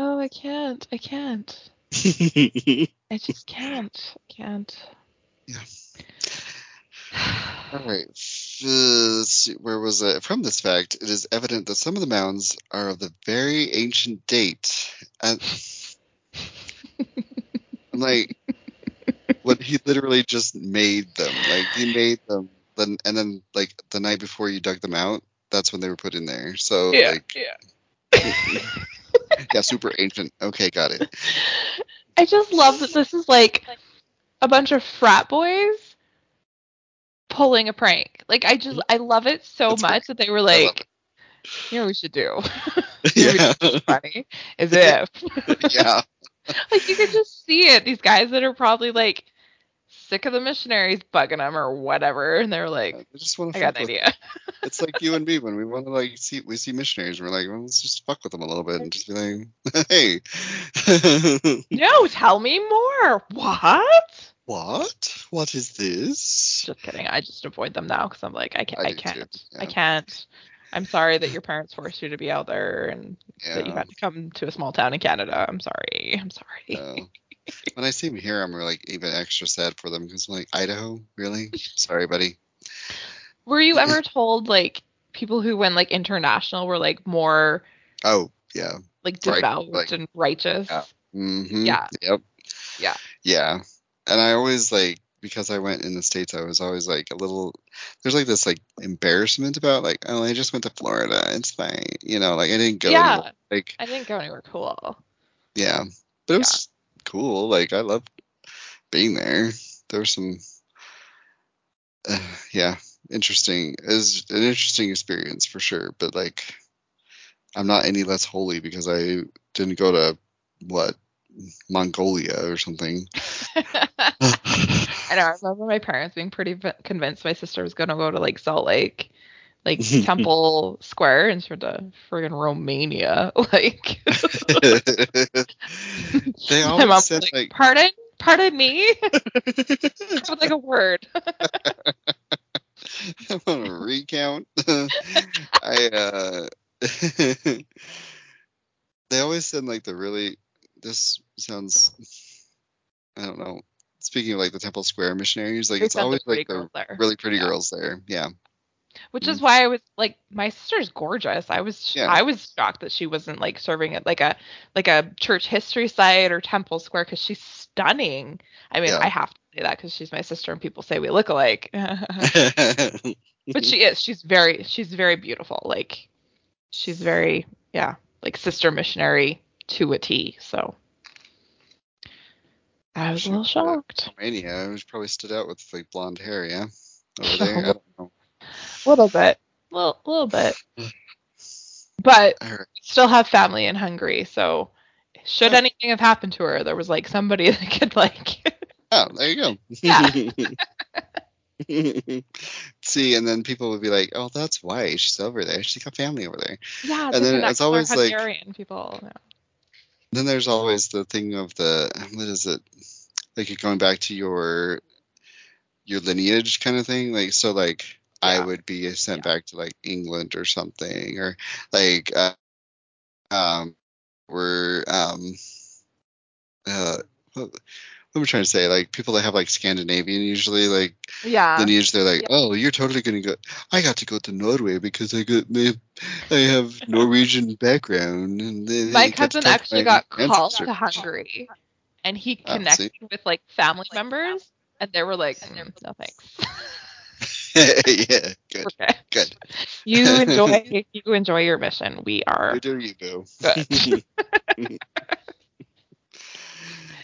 Oh, I can't. I can't. I just can't. I can't. Yeah. All right. Let's see, where was it? From this fact, it is evident that some of the mounds are of the very ancient date. And I'm like, what he literally just made them. Like he made them, then and then like the night before you dug them out, that's when they were put in there. So Yeah, like, yeah. yeah, super ancient. Okay, got it. I just love that this is like a bunch of frat boys pulling a prank. Like I just I love it so That's much that they were like, you know what we should do? Yeah, funny is if yeah, like you could just see it. These guys that are probably like sick of the missionaries bugging them or whatever, and they're like, I just want I to got fuck an with. idea. It's like you and me when we want to like see we see missionaries, and we're like, well, let's just fuck with them a little bit and just be like, hey, no, tell me more. What? What? What is this? Just kidding. I just avoid them now because I'm like, I can't. I I, can't. I can't. I'm sorry that your parents forced you to be out there and that you had to come to a small town in Canada. I'm sorry. I'm sorry. When I see them here, I'm like even extra sad for them because like Idaho, really? Sorry, buddy. Were you ever told like people who went like international were like more Oh yeah. like Right, devout like- and righteous? Yeah. Mm-hmm. Yeah. Yep. Yeah. Yeah. And I always like because I went in the states, I was always like a little. There's like this like embarrassment about like oh I just went to Florida, it's fine, you know, like I didn't go Yeah. anywhere. Like I didn't go anywhere cool. yeah, but it was cool. Like I loved being there. There was some. Uh, yeah, interesting. It was an interesting experience for sure. But like, I'm not any less holy because I didn't go to what Mongolia or something. I know. I remember my parents being pretty v- convinced my sister was gonna go to like Salt Lake, like Temple Square, instead of friggin' Romania. Like, they always said like, like. "Pardon, pardon me," with like a word. I want to recount. I uh they always said like the really this sounds I don't know. Speaking of like the Temple Square missionaries, like it's always like the there. really pretty Yeah. girls there. Yeah. Which is mm. why I was like, my sister's gorgeous. I was Yeah. I was shocked that she wasn't like serving at like a like a church history site or Temple Square because she's stunning. I mean, Yeah. I have to say that because she's my sister and people say we look alike. but she is. She's very she's very beautiful. Like she's very yeah like sister missionary to a T. So I was a little uh, shocked. Romania, I was probably stood out with like blonde hair, yeah. Over there. I don't know. A little bit, little little bit. But still have family in Hungary, so should Oh. anything have happened to her, there was like somebody that could like Oh, there you go. Yeah. See, and then people would be like, "Oh, that's why she's over there. She's got family over there." yeah, And then it's always like- Hungarian people. Yeah. Then there's always the thing of the what is it? Like going back to your your lineage kind of thing. Like so, like I would be sent back to like England or something, or like uh, um, we're um, uh, am I trying to say? Like people that have like Scandinavian usually like Yeah. lineage, they're like, Yeah. oh, you're totally gonna go. I got to go to Norway because I got my, I have Norwegian background. And they- My they cousin talk actually got called to Hungary, and he Ah, see? connected with like family members, and they were like, "Mm, "No thanks." yeah, good, okay. good. You enjoy you enjoy your mission. We are You do you go. good.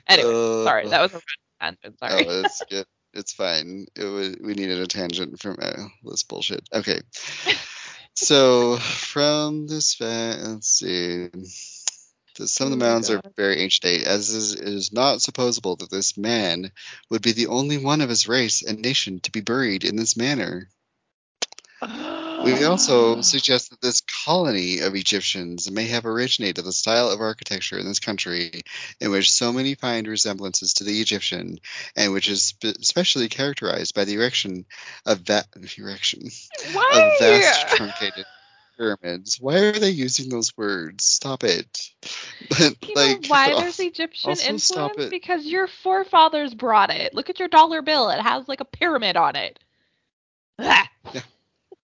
Anyway, Uh, sorry, that was a tangent. Sorry. Oh, it's good. It's fine. It was we needed a tangent from uh, this bullshit. Okay. So from this let's see. Some of the Oh, mounds are very ancient date, as is, it is not supposable that this man would be the only one of his race and nation to be buried in this manner. We also suggest that this colony of Egyptians may have originated the style of architecture in this country in which so many find resemblances to the Egyptian, and which is spe- especially characterized by the erection of va- erection Why? of vast truncated pyramids. Why are they using those words? Stop it. But You like, know why there's Egyptian influence? Because your forefathers brought it. Look at your dollar bill. It has like a pyramid on it.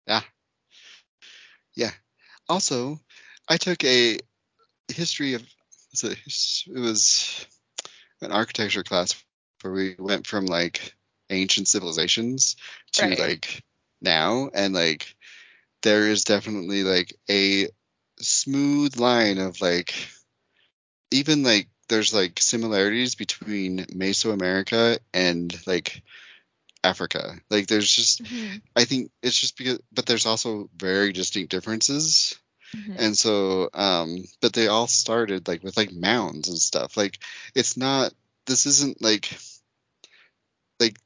Ah. Also, I took a history of it, it was an architecture class where we went from like ancient civilizations to Right. like now and like there is definitely like a smooth line of like even like there's like similarities between Mesoamerica and like Africa. Like there's just I think it's just because but there's also very distinct differences. Mhm. And so um but they all started like with like mounds and stuff. Like it's not this isn't like like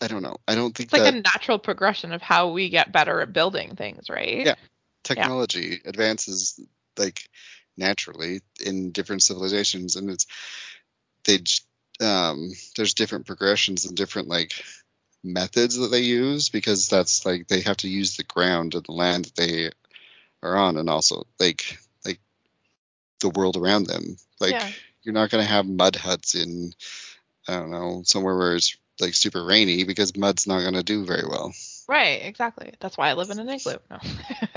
I don't know. I don't think It's like that a natural progression of how we get better at building things, right? Yeah. technology advances like naturally in different civilizations and it's they um there's different progressions and different like methods that they use because that's like they have to use the ground and the land that they are on and also like like the world around them like Yeah. you're not going to have mud huts in i don't know somewhere where it's like super rainy because mud's not going to do very well Right, exactly. That's why I live in an igloo. No.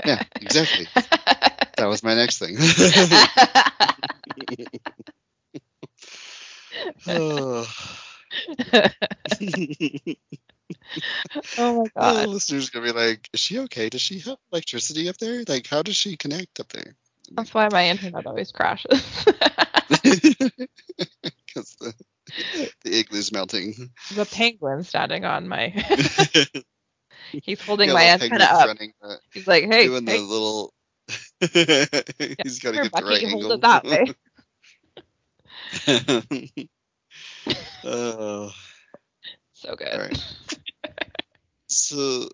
Yeah, exactly. that was my next thing oh. oh my god! The listeners gonna be like, "Is she okay? Does she have electricity up there? Like, how does she connect up there?" That's why my internet always crashes. Because the, the igloo's melting. the penguin standing on my he's holding my antenna up. running, uh, He's like, hey, doing hey the little. He's got to get the right hold angle. it that way. Oh, So good. all right. So,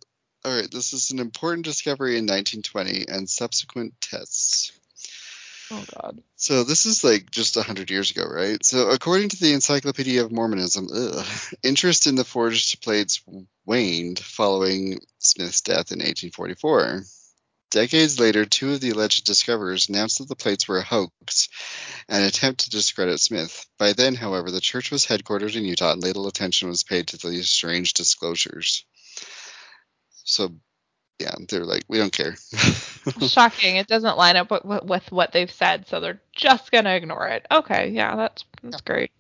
all right. This is an important discovery in 1920 and subsequent tests. Oh god. So this is like just a hundred years ago, right? So according to the Encyclopedia of Mormonism, ugh, interest in the forged plates waned following Smith's death in 1844. Decades later, two of the alleged discoverers announced that the plates were a hoax, an attempt to discredit Smith. By then, however, the church was headquartered in Utah, and little attention was paid to these strange disclosures. So, yeah, they're like, we don't care. Shocking. It doesn't line up with, with, with what they've said, so they're just gonna ignore it. Okay, yeah, that's that's great.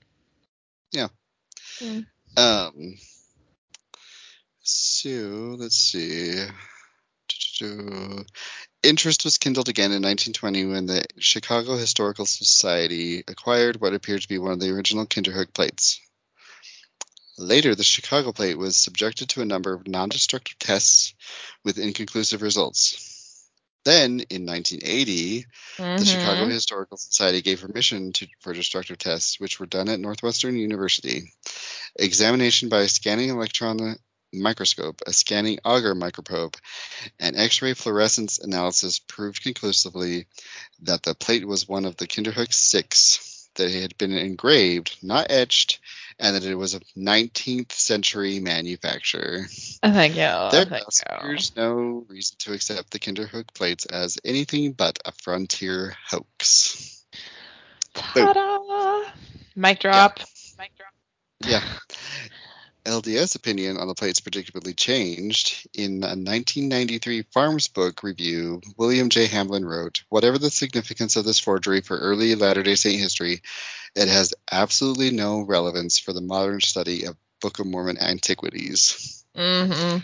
Yeah. Um. So let's see. Interest was kindled again in 1920 when the Chicago Historical Society acquired what appeared to be one of the original Kinderhook plates. Later, the Chicago plate was subjected to a number of non-destructive tests with inconclusive results. Then, in 1980, the Mhm. Chicago Historical Society gave permission to, for destructive tests, which were done at Northwestern University. Examination by scanning electron microscope, a scanning auger microprobe, and X-ray fluorescence analysis proved conclusively that the plate was one of the Kinderhook six, that it had been engraved, not etched, and that it was a 19th century manufacture. Thank you. There Thank thus you. appears no reason to accept the Kinderhook plates as anything but a frontier hoax. Ta-da! Mic drop. Mic drop. Yeah. LDS opinion on the plates predictably changed. In a 1993 FARMS Book review, William J. Hamblin wrote, Whatever the significance of this forgery for early Latter day Saint history, it has absolutely no relevance for the modern study of Book of Mormon antiquities. Mm-hmm.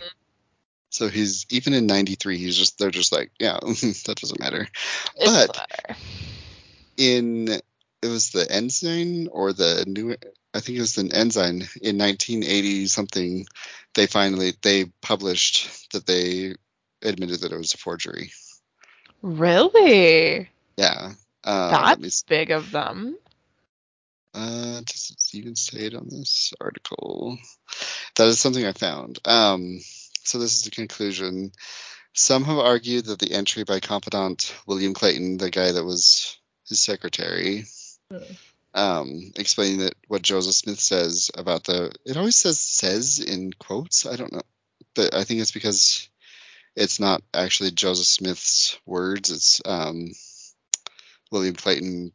So he's even in 93, he's just they're just like, yeah, that doesn't matter. It But- in it was the ensign or the new I think it was the ensign in 1980 something they finally they published that they admitted that it was a forgery. Really? Yeah. Uh, That's big of them. uh, does it even say it on this article? That is something I found. Um, so this is the conclusion. Some have argued that the entry by confidant William Clayton, the guy that was his secretary. Um, explaining that what Joseph Smith says about the. It always says says in quotes. I don't know, but I think it's because it's not actually Joseph Smith's words. It's um, William Clayton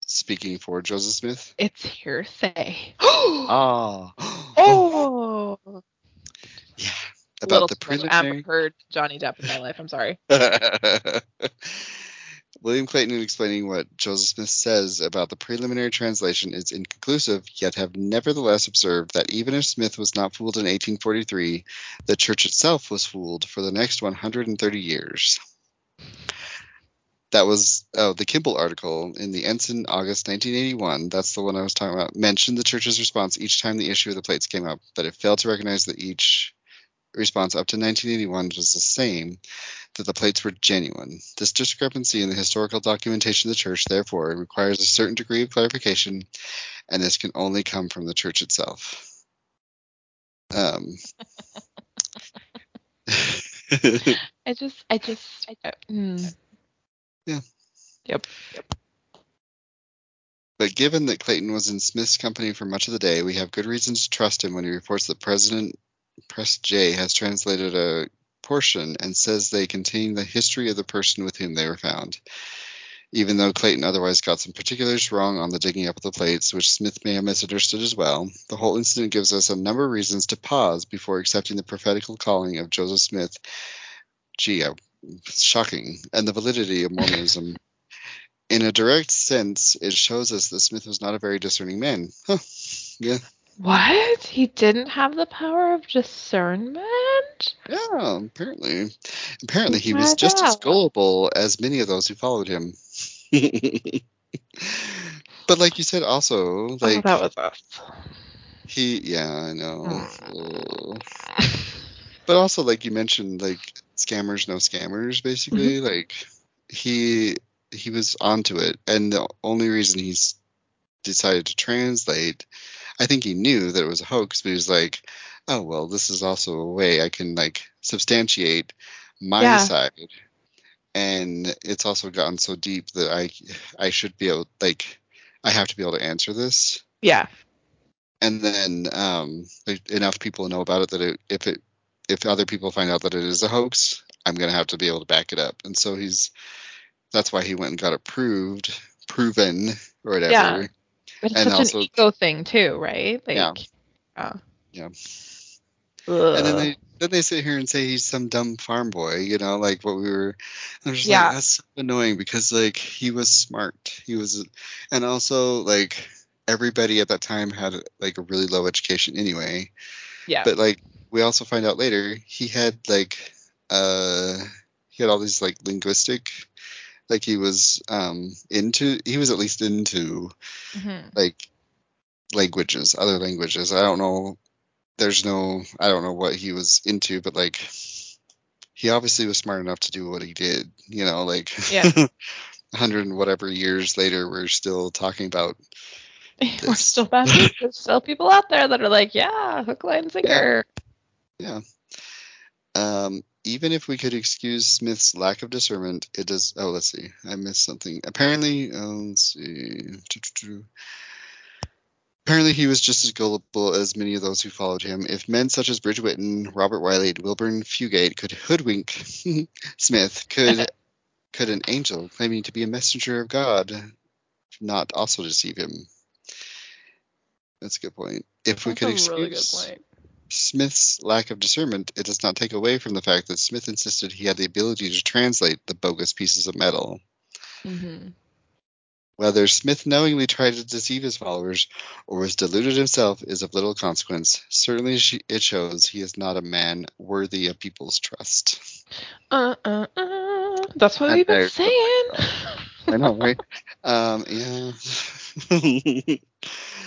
speaking for Joseph Smith. It's hearsay. oh. oh. Yeah. about Little the too much preliminary. Amber Heard Johnny Depp in my life. I'm sorry. William Clayton in explaining what Joseph Smith says about the preliminary translation is inconclusive, yet have nevertheless observed that even if Smith was not fooled in 1843, the church itself was fooled for the next 130 years. That was oh the Kimball article in the Ensign, August 1981. That's the one I was talking about. Mentioned the church's response each time the issue of the plates came up, but it failed to recognize that each response up to 1981 was the same, that the plates were genuine. This discrepancy in the historical documentation of the church, therefore, requires a certain degree of clarification, and this can only come from the church itself. Um, I just, I just, I, mm. Yeah. Yep. but given that Clayton was in Smith's company for much of the day, we have good reasons to trust him when he reports that President Press J has translated a portion and says they contain the history of the person with whom they were found. Even though Clayton otherwise got some particulars wrong on the digging up of the plates, which Smith may have misunderstood as well, the whole incident gives us a number of reasons to pause before accepting the prophetical calling of Joseph Smith. Gee, uh, shocking, and the validity of Mormonism. In a direct sense, it shows us that Smith was not a very discerning man. Huh. Yeah. What? He didn't have the power of discernment? Yeah, apparently. Apparently he was just as gullible as many of those who followed him. but like you said also, like oh, that was us. he yeah, I know. But also like you mentioned like scammers no scammers basically Mm-hmm. like he he was onto it and the only reason he's decided to translate i think he knew that it was a hoax but he was like oh well this is also a way i can like substantiate my Yeah. side and it's also gotten so deep that i i should be able like i have to be able to answer this Yeah. and then um, enough people know about it that it, if it if other people find out that it is a hoax, I'm gonna have to be able to back it up. And so he's that's why he went and got it proved, proven or whatever. Yeah. But it's And such also- an ego thing too, right? Like, Yeah. uh, Yeah. And then they then they sit here and say he's some dumb farm boy, you know, like what we were. I'm just Yeah. like that's so annoying because like he was smart, he was, and also like everybody at that time had like a really low education anyway. yeah. but like we also find out later he had like uh he had all these like linguistic like he was um into he was at least into Mhm. like languages other languages i don't know there's no i don't know what he was into but like he obviously was smart enough to do what he did you know like Yeah. 100 and whatever years later we're still talking about We're still bad. There's still people out there that are like, yeah, hook, line, sinker. Um, even if we could excuse Smith's lack of discernment, it does. Oh, let's see. I missed something. Apparently, oh, let's see. Apparently, he was just as gullible as many of those who followed him. If men such as Bridge Whitton, Robert Wiley, and Wilburn Fugate could hoodwink Smith, could could an angel claiming to be a messenger of God not also deceive him? That's a good point. If we could a excuse really good point. Smith's lack of discernment, it does not take away from the fact that Smith insisted he had the ability to translate the bogus pieces of metal. hmm Whether Smith knowingly tried to deceive his followers or was deluded himself is of little consequence. Certainly, it shows he is not a man worthy of people's trust. Uh, uh, uh. That's what And we've been saying. I know, right? um, yeah.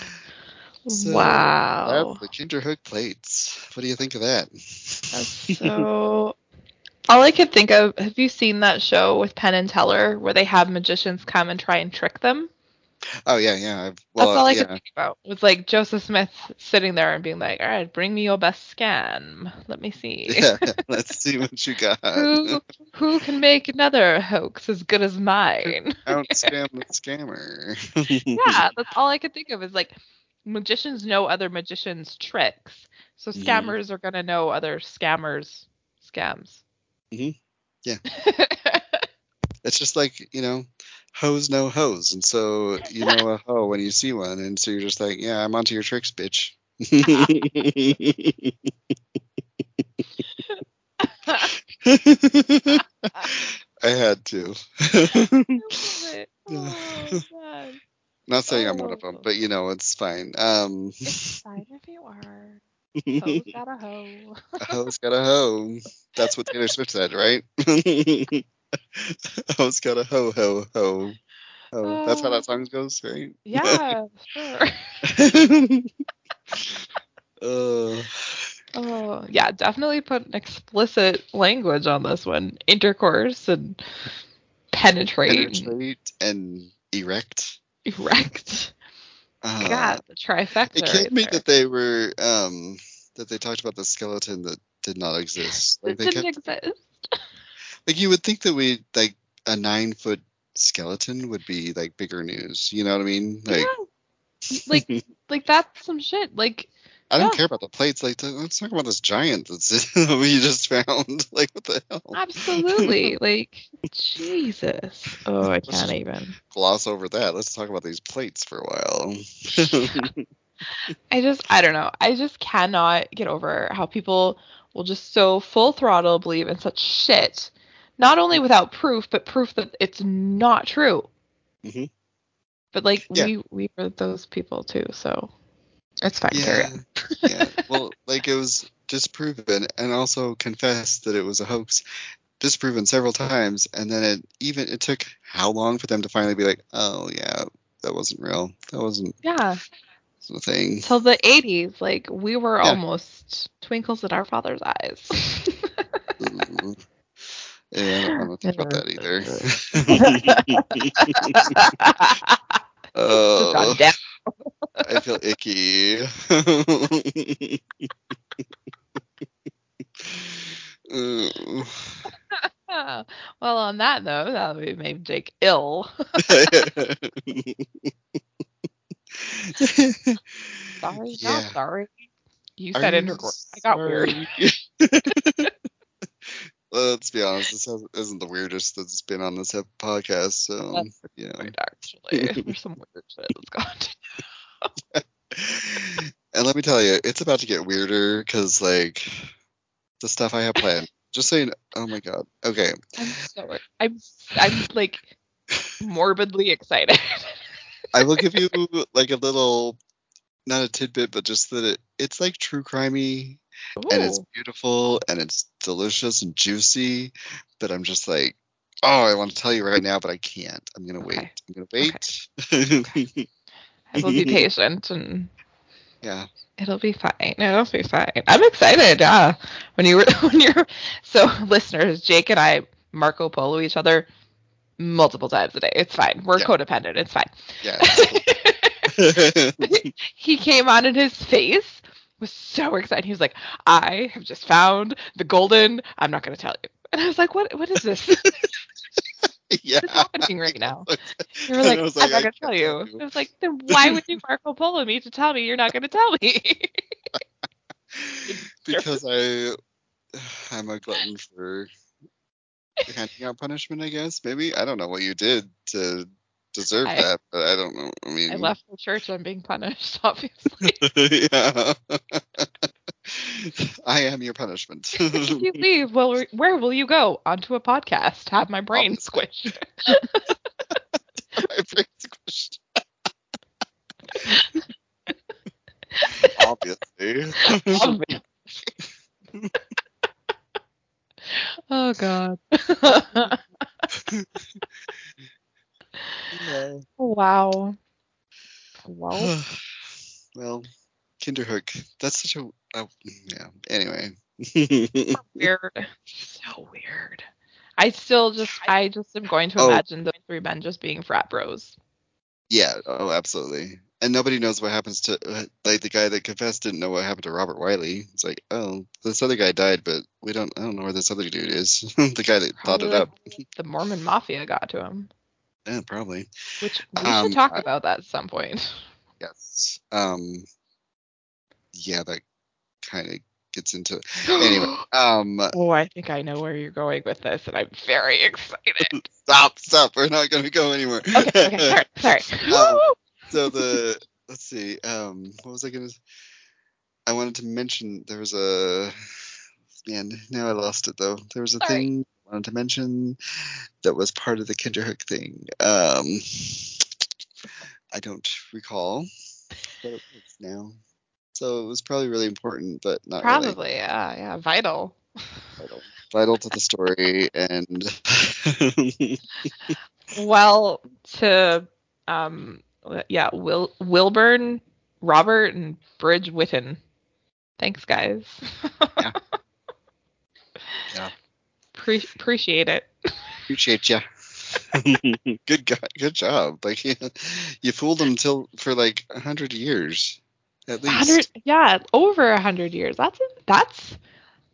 So, wow. That's the Kinderhook plates. What do you think of that? That's so. All I could think of. Have you seen that show with Penn and Teller where they have magicians come and try and trick them? oh yeah, yeah. I've, well, That's all I yeah. could think about. Was like Joseph Smith sitting there and being like, "All right, bring me your best scam. Let me see yeah. Let's see what you got. who who can make another hoax as good as mine." Don't scam the scammer. yeah, that's all I could think of is like magicians know other magicians' tricks, so Mhm. scammers are gonna know other scammers' scams. Mhm. Yeah. It's just like, you know, hoes know hoes. And so you know a hoe when you see one. And so you're just like, yeah, I'm onto your tricks, bitch. I had to. I love it. Oh. Not saying I'm one of them, Oh. but you know, it's fine. Um, It's fine if you are. Ho's got a hoe. a hoe's got a hoe. That's what Taylor Swift said, right? a hoe's got a hoe, ho, ho. Oh, that's how that song goes, right? Yeah, sure. Uh, Oh, yeah, definitely put an explicit language on this one. Intercourse and penetrate, penetrate and erect. Erect. Uh, God, the trifecta. It killed right me there. that they were um that they talked about the skeleton that did not exist. Like they didn't kept exist. like you would think that we like a nine foot skeleton would be like bigger news. You know what I mean? Like yeah, like like that's some shit. Like I don't yeah. care about the plates. Like let's talk about this giant that's we just found. Like what the hell? absolutely, like Jesus. Oh, I can't just- even. Gloss over that. Let's talk about these plates for a while. I just I don't know. I just cannot get over how people will just so full throttle believe in such shit. Not only without proof, but proof that it's not true. Mhm. But like Yeah. we we were those people too, so it's fine. Yeah, yeah. Well, like it was disproven and also confessed that it was a hoax, disproven several times, and then it even it took how long for them to finally be like, oh yeah, that wasn't real. That wasn't Yeah. a thing. Till the 80s, like we were Yeah. almost twinkles in our father's eyes. Mm-hmm. Yeah, I don't, I don't think about that either. Oh, down. I feel icky. Well, on that note, that would make Jake ill. sorry, Yeah. not sorry. You said intercourse. I got weird. Let's be honest, this isn't the weirdest that's been on this podcast. So, um, That's you know. Right, actually, there's some weird shit that's gone. And let me tell you, it's about to get weirder because, like, the stuff I have planned. Just saying, oh my god. Okay. I'm so I'm I'm like morbidly excited. I will give you, like, a little, not a tidbit, but just that it, it's like true crimey and it's beautiful and it's delicious and juicy. But I'm just like, oh, I want to tell you right now, but I can't. I'm gonna Okay. wait. I'm gonna wait. I will be patient and yeah. it'll be fine. It'll be fine. I'm excited. Yeah. When you were when you're so listeners, Jake and I Marco Polo each other multiple times a day. It's fine. We're Yeah. codependent. It's fine. Yeah. it's cool. he came on in his face was so excited. He was like, I have just found the golden I'm not gonna tell you. And I was like, What what is this? yeah. What's happening right now? You were like, I I'm not gonna tell you. tell you. I was like, then why would you Marco Polo me to tell me you're not gonna tell me? because I I'm a glutton for handing out punishment, I guess. Maybe. I don't know what you did to deserve I- that, but I don't know. I mean I left the church. I'm being punished, obviously. yeah. I am your punishment. if you leave, well, where will you go? Onto a podcast. Have my brain squished. My brain's squished. Obviously. Obviously. oh God. Yeah. wow. Well, well, Kinderhook. That's such a. Oh, yeah. Anyway. weird. So weird. I still just, I just am going to Oh. imagine those three men just being frat bros. yeah. Oh, absolutely. And nobody knows what happens to uh, like the guy that confessed didn't know what happened to Robert Wiley. It's like, oh, this other guy died, but we don't. I don't know where this other dude is. the guy that thought it like up. The Mormon Mafia got to him. Yeah, probably. Which we Um, should talk I- about that at some point. Yes. Um. Yeah, that kind of gets into. Anyway. Um. Oh, I think I know where you're going with this, and I'm very excited. Stop. Stop. We're not going to go anywhere. Okay, okay, sorry, sorry. Um, so the let's see. Um. What was I going to? I wanted to mention there was a man, now I lost it though. There was a Sorry. thing wanted to mention that was part of the Kinderhook thing. Um, I don't recall, but it was now. So it was probably really important, but not really Probably, yeah, yeah, vital. vital. Vital to the story, and Well, to um, yeah, Will Wilburn, Robert, and Bridge Whitton. Thanks, guys. Yeah. Pre- appreciate it. appreciate you. good go- good job. Like you, you fooled them till for like a hundred years, at least. Hundred, yeah, over a hundred years. That's a, that's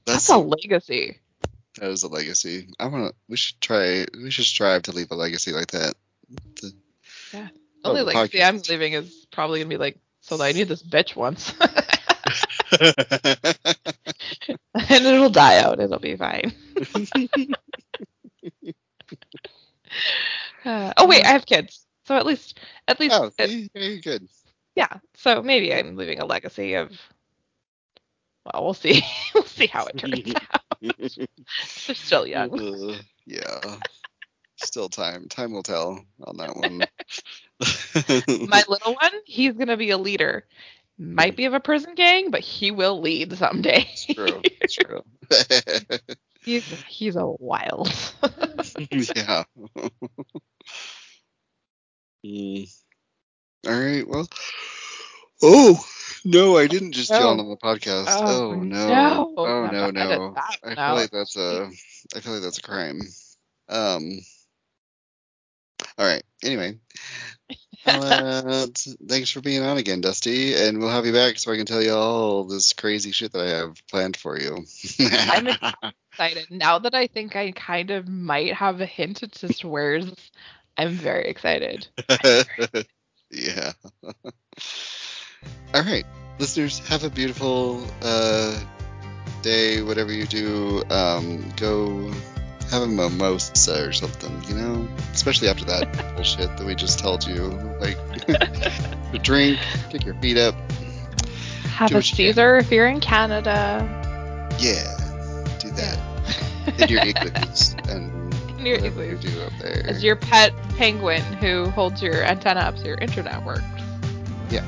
that's a legacy. that is a legacy. I want to. We should try. We should strive to leave a legacy like that. The- Oh, Only the legacy podcast. I'm leaving is probably gonna be like, so I knew this bitch once, and it'll die out. It'll be fine. Uh, oh wait, I have kids, so at least, at least, oh, it- very good. yeah. So maybe I'm leaving a legacy of. Well, we'll see. we'll see how it turns out. They're still young. Uh, yeah. Still time. Time will tell on that one. My little one, he's gonna be a leader. Might be of a prison gang, but he will lead someday. true. It's true. he's he's a wild. yeah. Hmm. All right. Well. Oh no, I didn't just No. yawn on the podcast. Oh, Oh, no. no. Oh no no. that I feel out. like that's a. I feel like that's a crime. Um. All right. Anyway. Uh, thanks for being on again, Dusty, and we'll have you back so I can tell you all this crazy shit that I have planned for you. I'm excited now that I think I kind of might have a hint at just where's. I'm very excited. yeah. All right, listeners, have a beautiful uh, day. Whatever you do, um, go have a mimosa or something. You know, especially after that bullshit that we just told you. Like, a drink, kick your feet up. Have a what you. Caesar if you're in Canada. Yeah, do that. Did your igloos and Your whatever you igloos. do up there. As your pet penguin who holds your antenna up so your internet works. yeah.